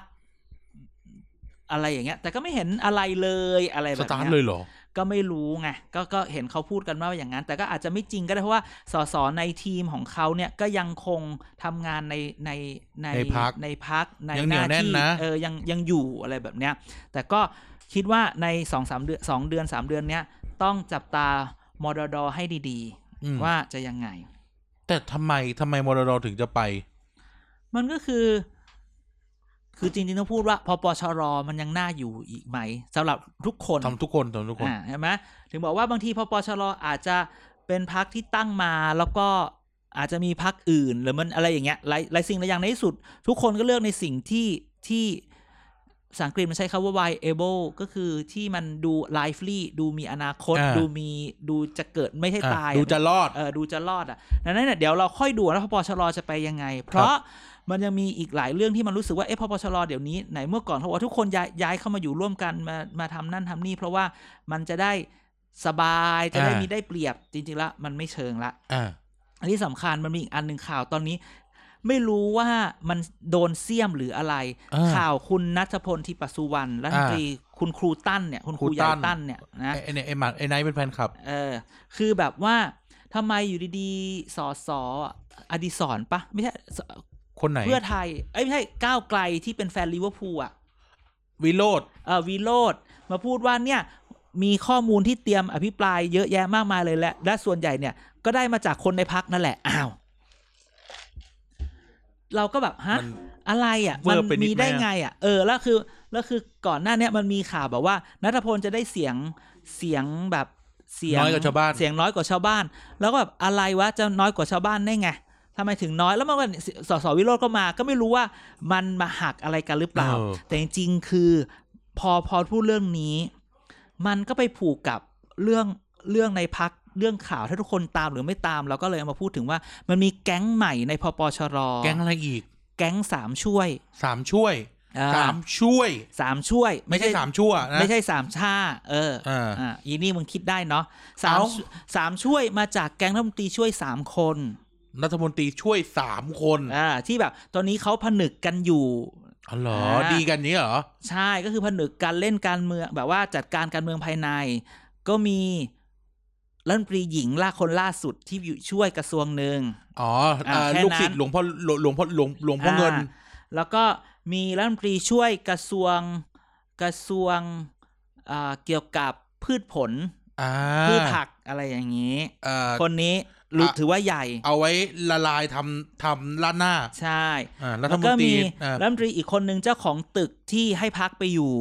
อะไรอย่างเงี้ย แต่ก็ไม่เห็นอะไรเลยอะไรสแบบตาร์ทเนี้ยเลยเหรอ ก็ไม่รู้ไงก็ก็เห็นเขาพูดกันว่าอย่างนั้น แต่ก็อาจจะไม่จริงก็ได้เพราะว่าสสในทีมของเขาเนี่ยก็ยังคงทำงานในในในในพรรคในพักในยังหเหนียน้าวแน่นที่นะเออยังยังอยู่อะไรแบบเนี้ย แต่ก็คิดว่าในสองสามเดือนสองเดือนสามเดือนเนี้ยต้องจับตามดดให้ดีอืมๆว่าจะยังไง แต่ทำไมทำไมมอดอดอถึงจะไป มันก็คือ คือจริงๆต้องพูดว่าพปชรมันยังน่าอยู่อีกไหมสำหรับทุกคนทำทุกคนทำทุกคนอ่าใช่ไหมถึงบอกว่าบางทีพปชรอาจจะเป็นพักที่ตั้งมาแล้วก็อาจจะมีพักอื่นหรือมันอะไรอย่างเงี้ยหลายหลายสิ่งหลายอย่างในที่สุด ทุกคนก็เลือกในสิ่งที่ที่ภาษาอังกฤษมันใช้คำว่า viable ก็คือที่มันดู lively ดูมีอนาคตอ่าดูมีดูจะเกิดไม่ใช่อะตาย ดูจะรอดเออดูจะรอดอะดังนั้นเนี่ยเดี๋ยวเราค่อยดูว่าพปชรจะไปยังไง เพราะ มันยังมีอีกหลายเรื่องที่มันรู้สึกว่าเอ๊ะพปชรเดี๋ยวนี้ไหนเมื่อก่อนเขาบอกว่าทุกคนย้ายย้ายเข้ามาอยู่ร่วมกันมามาทำนั่นทำนี่ เพราะว่ามันจะได้สบายจะได้อ่ามีมีได้เปรียบจริงๆแล้วมันไม่เชิงละอ่าอันที่สำคัญมันมีอีกอันหนึ่งข่าวตอนนี้ ไม่รู้ว่ามันโดนเสี่ยมหรืออะไรอ่าข่าวคุณนัทพลทิปสุวรรณรัฐมนตรีคุณครูตั้นเนี่ย คุณครูครูใหญ่ตั้นตั้นเนี่ยนะไอ้เนี่ยไอ้หมัดไอ้ไนท์เป็นแฟนคลับ เออ คือแบบว่าทำไมอยู่ดีๆสอสออดิศรปะไม่ใช่ส คนไหน เพื่อไทยเอ้ยไม่ใช่ก้าวไกลที่เป็นแฟนลิเวอร์พูลอะวิโรจน์เออวิโรจน์มาพูดว่าเนี่ยมีข้อมูลที่เตรียมอภิปรายเยอะแยะมากมายเลยแหละและส่วนใหญ่เนี่ยก็ได้มาจากคนในพรรคนั่นแหละอ้าวเราก็แบบฮะมันอะไรอะเวมัอนร์ไปนิดมีได้ไหมอะไง อะ เออแล้วคือแล้วคือก่อนหน้าเนี้ยมันมีข่าวแบบว่านัทพลจะได้เสียงเสียงแบบเสียงน้อยกว่าชาวบ้านเสียงน้อยกว่าชาวบ้าน แล้วก็แบบอะไรวะจะน้อยกว่าชาวบ้านได้ไง ทำไมถึงน้อยแล้วมันก็สสวิโรจน์ก็มา ก็ไม่รู้ว่ามันมาหักอะไรกันหรือเปล่าเออแต่จริงๆคือ พอพอพูดเรื่องนี้ มันก็ไปผูกกับเรื่องเรื่องในพักเรื่องข่าวถ้าทุกคนตามหรือไม่ตามเราก็เลยเอามาพูดถึงว่า มันมีแก๊งใหม่ในพปชรแก๊งอะไรอีก แก๊งสามช่วยสามช่วยอ่าสามช่วยสามช่วย ไม่ใช่สามชั่วนะไม่ใช่สามชาเอออ่าอ่าอีนี่มึงคิดได้เนาะสามเอ้าสามช่วยมาจากแก๊งรัฐมนตรีช่วยสามคน รัฐมนตรีช่วยสามคนอ่าที่แบบตอนนี้เขาผนึกกันอยู่อ๋อเหรออ่าดีกันนี้เหรอ ใช่ก็คือผนึกการเล่นการเมืองแบบว่าจัดการการเมืองภายใน ก็มีรัฐมนตรีหญิงล่าคนล่าสุดที่อยู่ช่วยกระทรวงหนึ่งอ๋ออ่าอ่าแค่นั้นลูกศิษย์หลวงพ่อหลวงหลวงพ่อหลวงหลวงพ่อเงินอ่าแล้วก็มีรัฐมนตรีช่วยกระทรวงกระทรวงอ่าเกี่ยวกับพืชผลอ่าพืชผักอะไรอย่างนี้เอ่อคนนี้ รู้อะถือว่าใหญ่ เอาไว้ละลายทำทำล้านหน้า ใช่อ่ารัฐแล้วมนก็ตรีมีอ่ารัฐมนตรีอีกคนนึงเจ้าของตึกที่ให้พักไปอยู่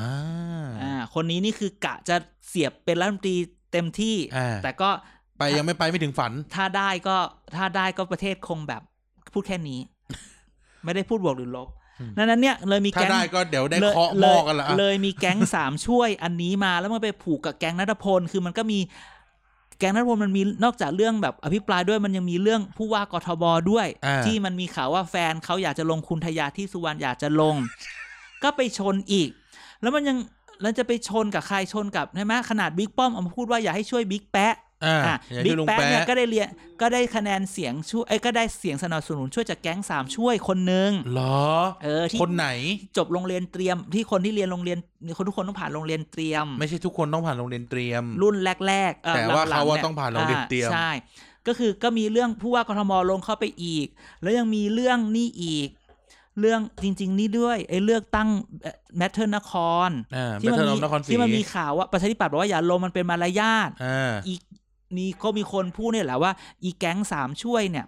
อ่าอ่าคนนี้นี่คือกะจะเสียบเป็นรัฐมนตรีเต็มที่อ่าแต่ก็ไปยังไม่ไปไม่ถึงฝัน ถ้าได้ก็ถ้าได้ก็ประเทศคงแบบพูดแค่นี้ ไม่ได้พูดบวกหรือลบอืมดังนั้นเนี่ยเลยมีถ้าแก๊งได้ก็เดี๋ยวได้เลยเคาะหเลม้อยกันละอะเลยมีแก๊งสามช่วยอันนี้มาแล้วมันไปผูกกับแก๊งนัทพลคือมันก็มี แก๊งนัทพลมันมีนอกจากเรื่องแบบอภิปรายด้วยมันยังมีเรื่องผู้ว่ากทบด้วย อ่า ที่มันมีข่าวว่าแฟนเขาอยากจะลงคุณทยาที่สุวรรณอยากจะลง ก็ไปชนอีก แล้วมันยังแล้วจะไปชนกับใครชนกับใช่ไหมขนาดบิ๊กป้อมเอามาพูดว่าอยากให้ช่วยบิ๊กแปะอ่าอะอย่าบิ๊ช่วยกลุงแป๊ะแป๊ะเนี่ยก็ได้เรียนก็ได้คะแนนเสียงช่วยเอ้ยก็ได้เสียงสนับสนุนช่วยจากแก๊งสามช่วยคนหนึ่งเหรอเออที่คนไหนจบโรงเรียนเตรียมที่คนที่เรียนโรงเรียนคนทุกคนต้องผ่านโรงเรียนเตรียม ไม่ใช่ทุกคนต้องผ่านโรงเรียนเตรียม รุ่นแรกๆเออแต่ว่าหลังๆเขาว่านี่ยต้องผ่านโรงเรียนเตรียมอ่าใช่ก็คือก็มีเรื่องผู้ว่ากทมลงเข้าไปอีก แล้วยังมีเรื่องนี่อีก เรื่องจริง ๆ นี่ด้วยไอ้เลือกตั้งแมทเทอร์นครอ่าที่แบทมัเทิลมีนครศรีที่มันมีข่าวว่าประชาธิปัตย์บอกว่าอย่าลงมันเป็นมารยาทอ่าอีกนี่ก็มีคนพูดเนี่ยแหละว่าอีแก๊งสามช่วยเนี่ย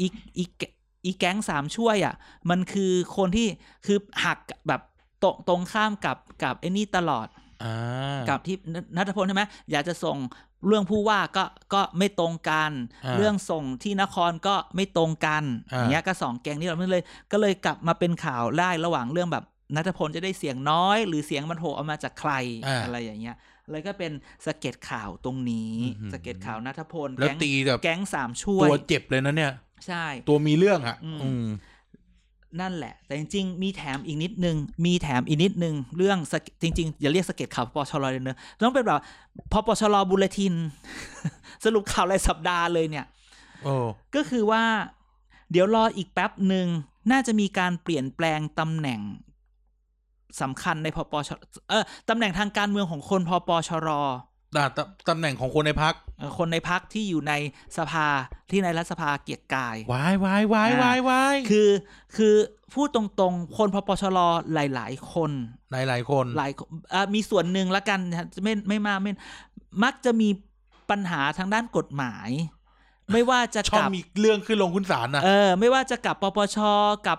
อีอีแกอีแก๊งสามช่วยอะมันคือคนที่คือหักแบบตรงตรงข้ามกับกับไอ้นี่ตลอดอ่ากับที่นนัทพลใช่ไหมอยากจะส่งเรื่องผู้ว่าก็ก็ไม่ตรงกันอ่าเรื่องส่งที่นครก็ไม่ตรงกันอ่าอย่างเงี้ยก็สองแก๊งนี้เราไม่เลย ก็เลยกลับมาเป็นข่าวได้ระหว่างเรื่องแบบนัทพลจะได้เสียงน้อย หรือเสียงมันโผล่ออกมาจากใครอ่าอะไรอย่างเงี้ย เลยก็เป็นสะเก็ดข่าวตรงนี้อืมสะเก็ดข่าวนัทพลแล้วก๊งตีแบบแก๊งสามช่วยตัวเจ็บเลยนะเนี่ย ใช่ ตัวมีเรื่องอะอืมอืมนั่นแหละ แต่จริงๆ มีแถมอีกนิดนึง มีแถมอีกนิดนึง เรื่องสะจริงๆ อย่าเรียกสะเก็ตข่าวพปชรเลยเนอะต้องเป็นแบบพปชรบุลทิน สรุปข่าวรายสัปดาห์เลยเนี่ยโอ้ก็คือว่า เดี๋ยวรออีกแป๊บหนึ่งน่าจะมีการเปลี่ยนแปลงตำแหน่ง สำคัญในพปชเออตำแหน่งทางการเมืองของคนพปชรอ่าตตำแหน่งของคนในพักเอ่อคนในพักที่อยู่ในสภาที่ในรัฐสภาเกียรติกายวายวายวายวายวายคือคือพูดตรงๆ คนพปชรหลาย ๆ คน หลายหลายๆคนหลายเอ่อมีส่วนหนึ่งละกันนะไม่ไม่มากไม่มักจะมีปัญหาทางด้านกฎหมาย ไม่ว่าจะชอบกับมีเรื่องขึ้นลงขึ้นศาลนะเออ ไม่ว่าจะกับปปชกับ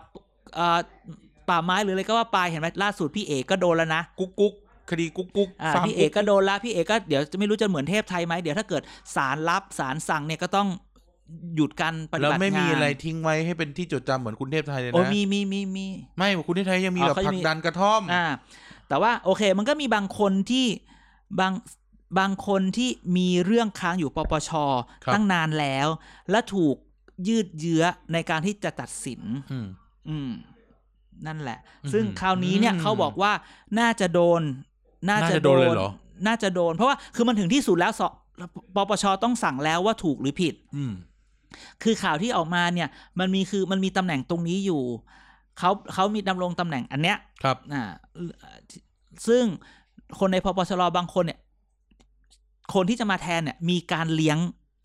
เอ่อ ป่าไม้หรืออะไรก็ว่าไปเห็นไหมล่าสุดพี่เอกก็โดนแล้วนะกุ๊กกุ๊กคดีกุ๊กกุ๊กอ่าฟาร์มพี่เอกก็โดนละพี่เอกก็เดี๋ยวจะไม่รู้จะเหมือนเทพไทยไหมเดี๋ยวถ้าเกิดศาลรับศาลสั่งเนี่ยก็ต้องหยุดการปฏิแล้วบัติงานไม่มีอะไรทิ้งไว้ให้เป็นที่จดจำเหมือนคุณเทพไทยเลยโอ้นะ มีมีมีมี ไม่คุณเทพไทยยังมีอ๋อแบบเขายัผงลัมีกดันกระท่อม อ่าแต่ว่าโอเคมันก็มีบางคนที่บางบางคนที่มีเรื่องค้างอยู่ปปช ครับ ตั้งนานแล้ว และถูกยืดเยื้อในการที่จะตัดสิน อืมอืม นั่นแหละอืมซึ่งคราวนี้เนี่ยอืมเขาบอกว่าน่าจะโดน น่าน่าจะจะโดนเลยเหรอน่าจะโดน เพราะว่าคือมันถึงที่สุดแล้วสปปชต้องสั่งแล้วว่าถูกหรือผิดอืมคือข่าวที่ออกมาเนี่ย มันมีคือมันมีตำแหน่งตรงนี้อยู่เขาเขามีดำรงตำแหน่งอันเนี้ยครับอ่าซึ่งคนในพปชรบางคนเนี่ย คนที่จะมาแทนเนี่ย มีการเลี้ยง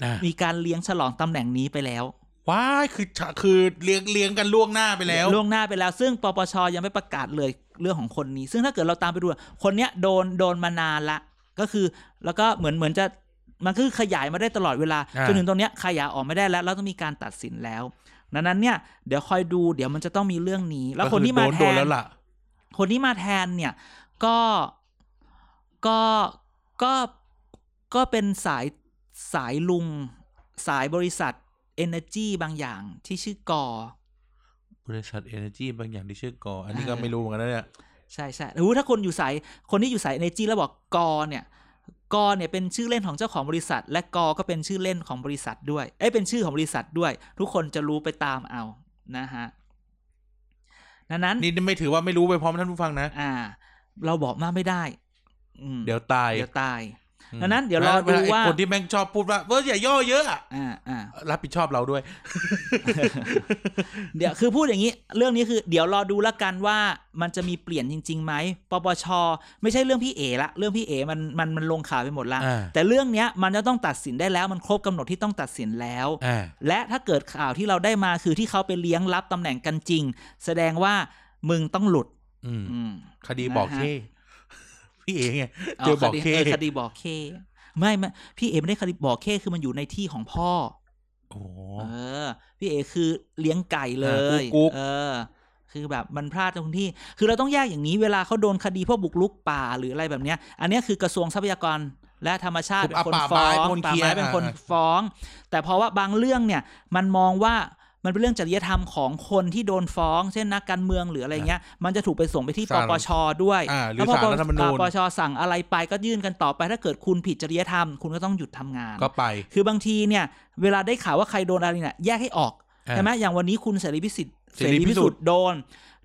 อ่ามีการเลี้ยงฉลองตำแหน่งนี้ไปแล้ว ว้ายคือฉะคือเลี้ยงเลี้ยงกันล่วงหน้าไปแล้วล่วงหน้าไปแล้ว ซึ่งปปชยังไม่ประกาศเลยเรื่องของคนนี้ ซึ่งถ้าเกิดเราตามไปดูคนเนี้ยโดนโดนมานานละ ก็คือ แล้วก็เหมือนเหมือนจะมันคือขยายมาได้ตลอดเวลาอ่าจนถึงตรงเนี้ยขยายออกไม่ได้แล้วแล้วต้องมีการตัดสินแล้วดังนั้นเนี่ยเดี๋ยวคอยดูเดี๋ยวมันจะต้องมีเรื่องนี้ แล้วคนที่มาก็อแทโดนนแล้วล่ะคนที่มาแทนเนี่ย ก็ก็ก็ก็เป็นสายสายลุงสายบริษัท Energy บางอย่างที่ชื่อกอบริษัท Energy บางอย่างที่ชื่อกอ อันนี้ก็เออไม่รู้เหมือนกันนะเนี่ย ใช่ใช่รู้ถ้าคนอยู่สาย คนที่อยู่สาย Energy แล้วบอกกอเนี่ยกอเนี่ยเป็นชื่อเล่นของเจ้าของบริษัท และกอก็เป็นชื่อเล่นของบริษัทด้วย เอ้ยเป็นชื่อของบริษัทด้วย ทุกคนจะรู้ไปตามเอานะฮะดังนั้นนี่ไม่ถือว่าไม่รู้ไปพร้อมท่านผู้ฟังนะ อ่า เราบอกมากไม่ได้อืมเดี๋ยวตาย เดี๋ยวตายอืม ดังนั้นเดี๋ยวรอดูแล้ไอ้ว่าคนที่แม่งชอบพูดว่าเอออย่าย่อเยอะอะอ่าอ่ารับผิดชอบเราด้วย เดี๋ยวคือพูดอย่างนี้ เรื่องนี้คือ เดี๋ยวรอดูละกันว่ามันจะมีเปลี่ยนจริงๆไหมปปช ไม่ใช่เรื่องพี่เอละเรื่องพี่เอมันมันมันลงข่าวไปหมดละอ่าแต่เรื่องเนี้ยมันจะต้องตัดสินได้แล้วมันครบกำหนดที่ต้องตัดสินแล้วอ่าและถ้าเกิดข่าวที่เราได้มาคือที่เขาไปเลี้ยงรับตำแหน่งกันจริง แสดงว่ามึงต้องหลุดอืมอืมคดีบอกนะฮะเค พี่เองไงเจอบอกคดีเคเออคดีบอกเค ไม่ไม่พี่เอไม่ได้คดีบอกเคคือมันอยู่ในที่ของพ่อโอ้เออ พี่เอคือเลี้ยงไก่เลยอ่ากุ๊กๆเออ คือแบบมันพลาดตรงที่ คือเราต้องแยกอย่างนี้เวลาเขาโดนคดีพวกบุกรุกป่าหรืออะไรแบบเนี้ย อันเนี้ยคือกระทรวงทรัพยากรและธรรมชาติเป็นคนป่าฟ้ไม้องคนป่าเคลียไม้ร์เป็นคนอ่าฟ้อง แต่เพราะว่าบางเรื่องเนี่ย มันมองว่า มันเป็นเรื่องจริยธรรมของคนที่โดนฟ้อง เช่นนักการเมืองหรืออะไรเงี้ย มันจะถูกไปส่งไปที่ปศาลปชด้วยอ่าหรือแล้วพอศาลรัฐธรรมนูญปปชสั่งอะไรไปก็ยื่นกันต่อไป ถ้าเกิดคุณผิดจริยธรรม คุณก็ต้องหยุดทำงานก็ไป คือบางทีเนี่ย เวลาได้ข่าวว่าใครโดนอะไรเนี่ยแยกให้ออกอ่าใช่ไหมอย่างวันนี้คุณเสรีพิสุทธิ์เสรีพิสุทธิ์โดน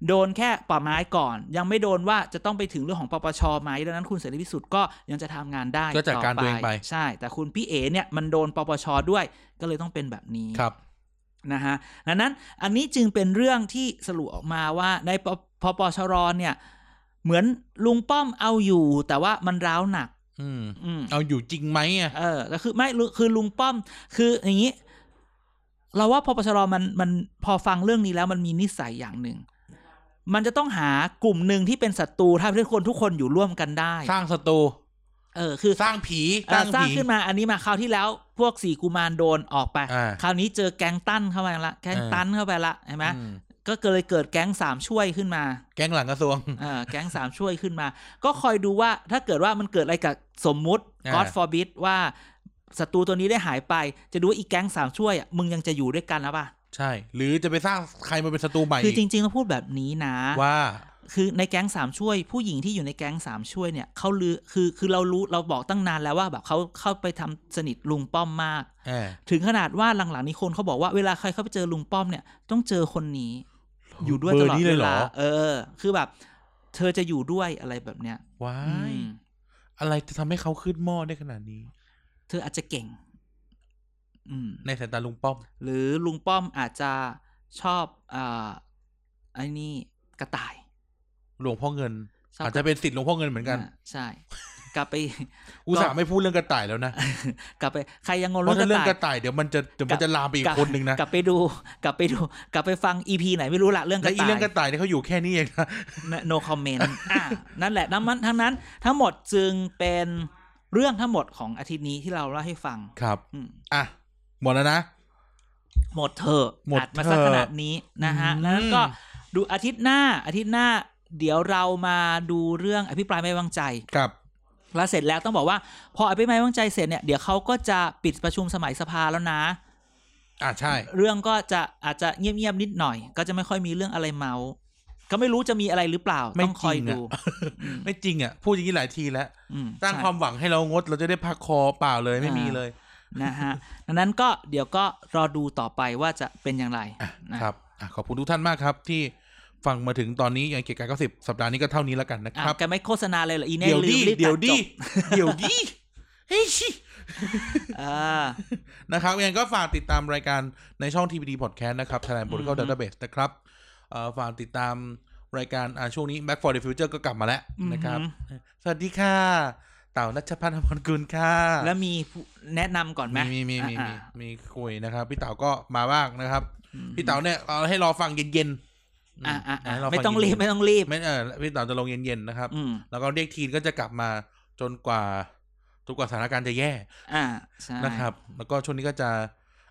โดนแค่ป่าไม้ก่อน ยังไม่โดนว่าจะต้องไปถึงเรื่องของปปชไหมดังนั้นคุณเสรีพิสุทธิ์ก็ยังจะทำงานได้ก็จัดการตัวเองไป ใช่ แต่คุณพี่เอเนี่ยมันโดนปปชด้วยก็เลยต้องเป็นแบบนี้ครับ นะฮะดังนั้นอันนี้จึงเป็นเรื่องที่สรุปออกมาว่าในปพปชรเนี่ยเหมือนลุงป้อมเอาอยู่ แต่ว่ามันร้าวหนักอืมอืมเอาอยู่จริงไหมอะเออแต่คือไม่ลุคือลุงป้อม คืออย่างนี้ เราว่าพปชรมันมันพอฟังเรื่องนี้แล้วมันมีนิสัยอย่างหนึ่งมันจะต้องหากลุ่มหนึ่งที่เป็นศัตรูถ้าทุกคนทุกคนอยู่ร่วมกันได้ สร้างศัตรู เออคือสร้างผีเอ่อสร้างผีขึ้นมาอันนี้มาคราวที่แล้วพวกสี่กุมารโดนออกไปอ่าคราวนี้เจอแก๊งตั้นเข้าไปละแก๊งอ่าตั้นเข้าไปละเห็นไหมอืมก็เลยเกิดแก๊งสามช่วยขึ้นมา แก๊งหลังกระทรวงเออแก๊งสามช่วยขึ้นมา ก็คอยดูว่าถ้าเกิดว่ามันเกิดอะไรกับสมมุติอ่า God forbid ว่าศัตรูตัวนี้ได้หายไป จะดูว่าอีกแก๊งสามช่วยอะมึงยังจะอยู่ด้วยกันหรือเปล่าใช่ หรือจะไปสร้างใครมาเป็นศัตรูใหม่คือจริงๆต้องพูดแบบนี้นะว่า คือในแก๊งสามช่วย ผู้หญิงที่อยู่ในแก๊งสามช่วยเนี่ยเขาลือคือคือเรารู้เราบอกตั้งนานแล้วว่าแบบเขาเข้าไปทำสนิทลุงป้อมมากแอบถึงขนาดว่าหลังๆนี้คนเขาบอกว่าเวลาใครเข้าไปเจอลุงป้อมเนี่ยต้องเจอคนนี้ อยู่ด้วยตลอดเบร์นี้เวเลยเหรลาอเออ คือแบบ เธอจะอยู่ด้วยอะไรแบบเนี้ยว้าอืยมอะไรจะทำให้เขาขึ้นหม้อได้ขนาดนี้ เธออาจจะเก่งอืมในสายตาลุงป้อม หรือลุงป้อมอาจจะชอบอ่าไอ้นี่กระต่าย หลวงพ่อเงินชอบอาจจะเป็นสิทธิ์หลวงพ่อเงินเหมือนกันอ่าใช่ กลับไปอุตส่าห์ไม่พูดเรื่องกระต่ายแล้วนะ กลับไปใครยังงงเพเรื่อราะงกถ้าระเรื่องต่ายกระต่ายเดี๋ยวมันจะเดี๋ยวมันจะลามไปอีกคนนึงนะ กลับไปดู กลับไปดู กลับไปฟังอีพีไหนไม่รู้ละเรื่องกและระอีต่ายเรื่องกระต่ายเนี่ยเขาอยู่แค่นี้เองนะ no comment อะนั่นแหละน้ำมันทั้งนั้น ทั้งหมดจึงเป็นเรื่องทั้งหมดของอาทิตย์นี้ที่เราเล่าให้ฟัง ครับอืมอะหมดแล้วนะ หมดเถอะหมดอัดมาสักเถอะขนาดนี้นะฮะอืมแล้วก็ดูอาทิตย์หน้าอาทิตย์หน้า เดี๋ยวเรามาดูเรื่องอภิปรายไม่ไว้วางใจกับแล้วเสร็จแล้วต้องบอกว่า พออภิปรายไม่ไว้วางใจเสร็จเนี่ยเดี๋ยวเขาก็จะปิดประชุมสมัยสภาแล้วนะ อ่าใช่ เรื่องก็จะอาจจะเงียบๆนิดหน่อย ก็จะไม่ค่อยมีเรื่องอะไรเมาส์ก็ไม่รู้จะมีอะไรหรือเปล่าไม่ต้องคอยจริงอะดูอืมไม่จริงอะ พูดอย่างนี้หลายทีแล้วอืมสร้างใช่ความหวังให้เรางด เราจะได้พักคอเปล่าเลยไม่อ่ามีมีเลยนะฮะดังนั้นก็เดี๋ยวก็รอดูต่อไปว่าจะเป็นอย่างไรนะครับอะขอบคุณทุกท่านมากครับที่ ฟังมาถึงตอนนี้ยังเกียรกายก็สิบสัปดาห์นี้ก็เท่านี้แล้วกันนะอะครับแกไม่โฆษณาเลยเหรออีเน่เดี๋ยวลืดิมรีบเดี๋ยวตัดิจบเดี๋ยวดิเฮ้ยชิอ่านะครับยังไงก็ฝากติดตามรายการในช่อง TPD Podcast นะครับ Thailand อื Political อฮึ Database นะครับเอ่อฝากติดตามรายการอ่าช่วงนี้ Back for the Future ก็กลับมาแล้วนะครับ สวัสดีค่ะ เต่านัชพันธ์อมรกุลค่ะ แล้วมีผู้แนะนำก่อนไหมมีมีมีมีอ่ามีมีคุยนะครับ พี่เต๋าก็มาบ้างนะครับอืมพี่เต๋าเนี่ยเอาให้รอฟังเย็นๆ อ่าอ่าให้รฟัไม่ต้องรีบเย็นๆไม่ต้องรีบ ไม่เออพี่เต๋าจะลงเย็นๆนะครับอืมแล้วก็เรียกทีนก็จะกลับมาจนกว่าจนกว่าสถานการณ์จะแย่ อ่าใช่นะครับ แล้วก็ช่วงนี้ก็จะ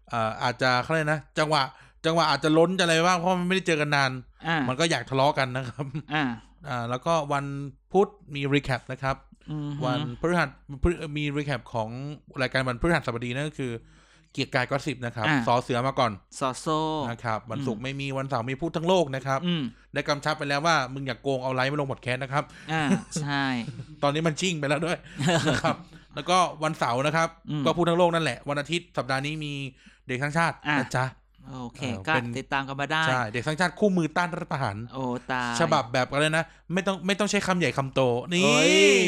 เอ่ออาจจะเขาเรียกนะจังหวะ จังหวะอาจจะล้นจะอะไรบ้างเพราะมันไม่ได้เจอกันนานอ่ามันก็อยากทะเลาะกันนะครับ อ่าอ่าแล้วก็วันพุธมีรีแคปนะครับอืมวันพฤหัสพฤมีรีแคปของรายการวันพฤหัสบดีนั่นก็คือ เกียรติกายก็สิบนะครับอ่าสอเสือมาก่อนซอโซนะครับ วันอืมศุกร์ไม่มีวันเสาร์มีพูดทั้งโลกนะครับอืมได้กำชับไปแล้วว่ามึงอย่ากโกงเอาไลฟ์มาลงบอดแคสต์นะครับอ่าใช่ ตอนนี้มันชิ่งไปแล้วด้วยนะครับ แล้วก็วันเสาร์นะครับอืมก็พูดทั้งโลกนั่นแหละ วันอาทิตย์สัปดาห์นี้มีเด็กทั้างชาติอะนะจ๊ะโอเคเออก็เป็นติดตามกันมาได้ใช่เด็กทั้างชาติคู่มือต้านรัฐประหารโอ้ตายฉบับแบบอะไรนะ ไม่ต้องไม่ต้องใช้คำใหญ่คำโต นี่เอ้ย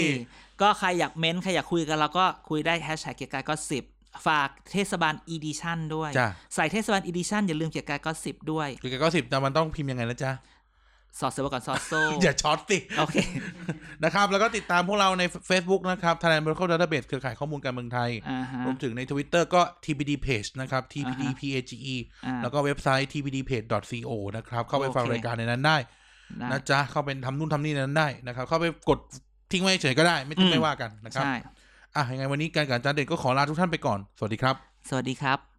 ก็ใครอยากเม้นต์ใครอยากคุยกันเราก็คุยได้แฮชแท็กเกียกกาย gossip ฝากเทศบาล edition ด้วย จ้ะ ใส่เทศบาล edition อย่าลืมเกียกกาย gossip ด้วยเกียกกาย gossip แต่มันต้องพิมพ์ยังไงนะจ๊ะ สอเสือก่อนซอโซ่อย่าช็อตสิ โอเค นะครับ แล้วก็ติดตามพวกเราใน Facebook นะครับ Thailand Political Database เครือข่ายข้อมูลการเมืองไทย อ่าฮะ รวมถึงใน Twitter ก็ TPD Page นะครับ TPD อ่าฮะ PAGE อ่า แล้วก็เว็บไซต์ tpdpage.co นะครับ เข้าไปฟังโอเค รายการในนั้นได้ ได้ นะจ๊ะ เข้าไปทำนู่นทำนี่ในนั้นได้นะครับ เข้าไปกดทิ้งไว้เฉยก็ได้ ไม่ต้องอืม ไม่ว่ากันนะครับ ใช่ อะยังไงวันนี้การกับอาจารย์เด่นก็ขอลาทุกท่านไปก่อน สวัสดีครับ สวัสดีครับ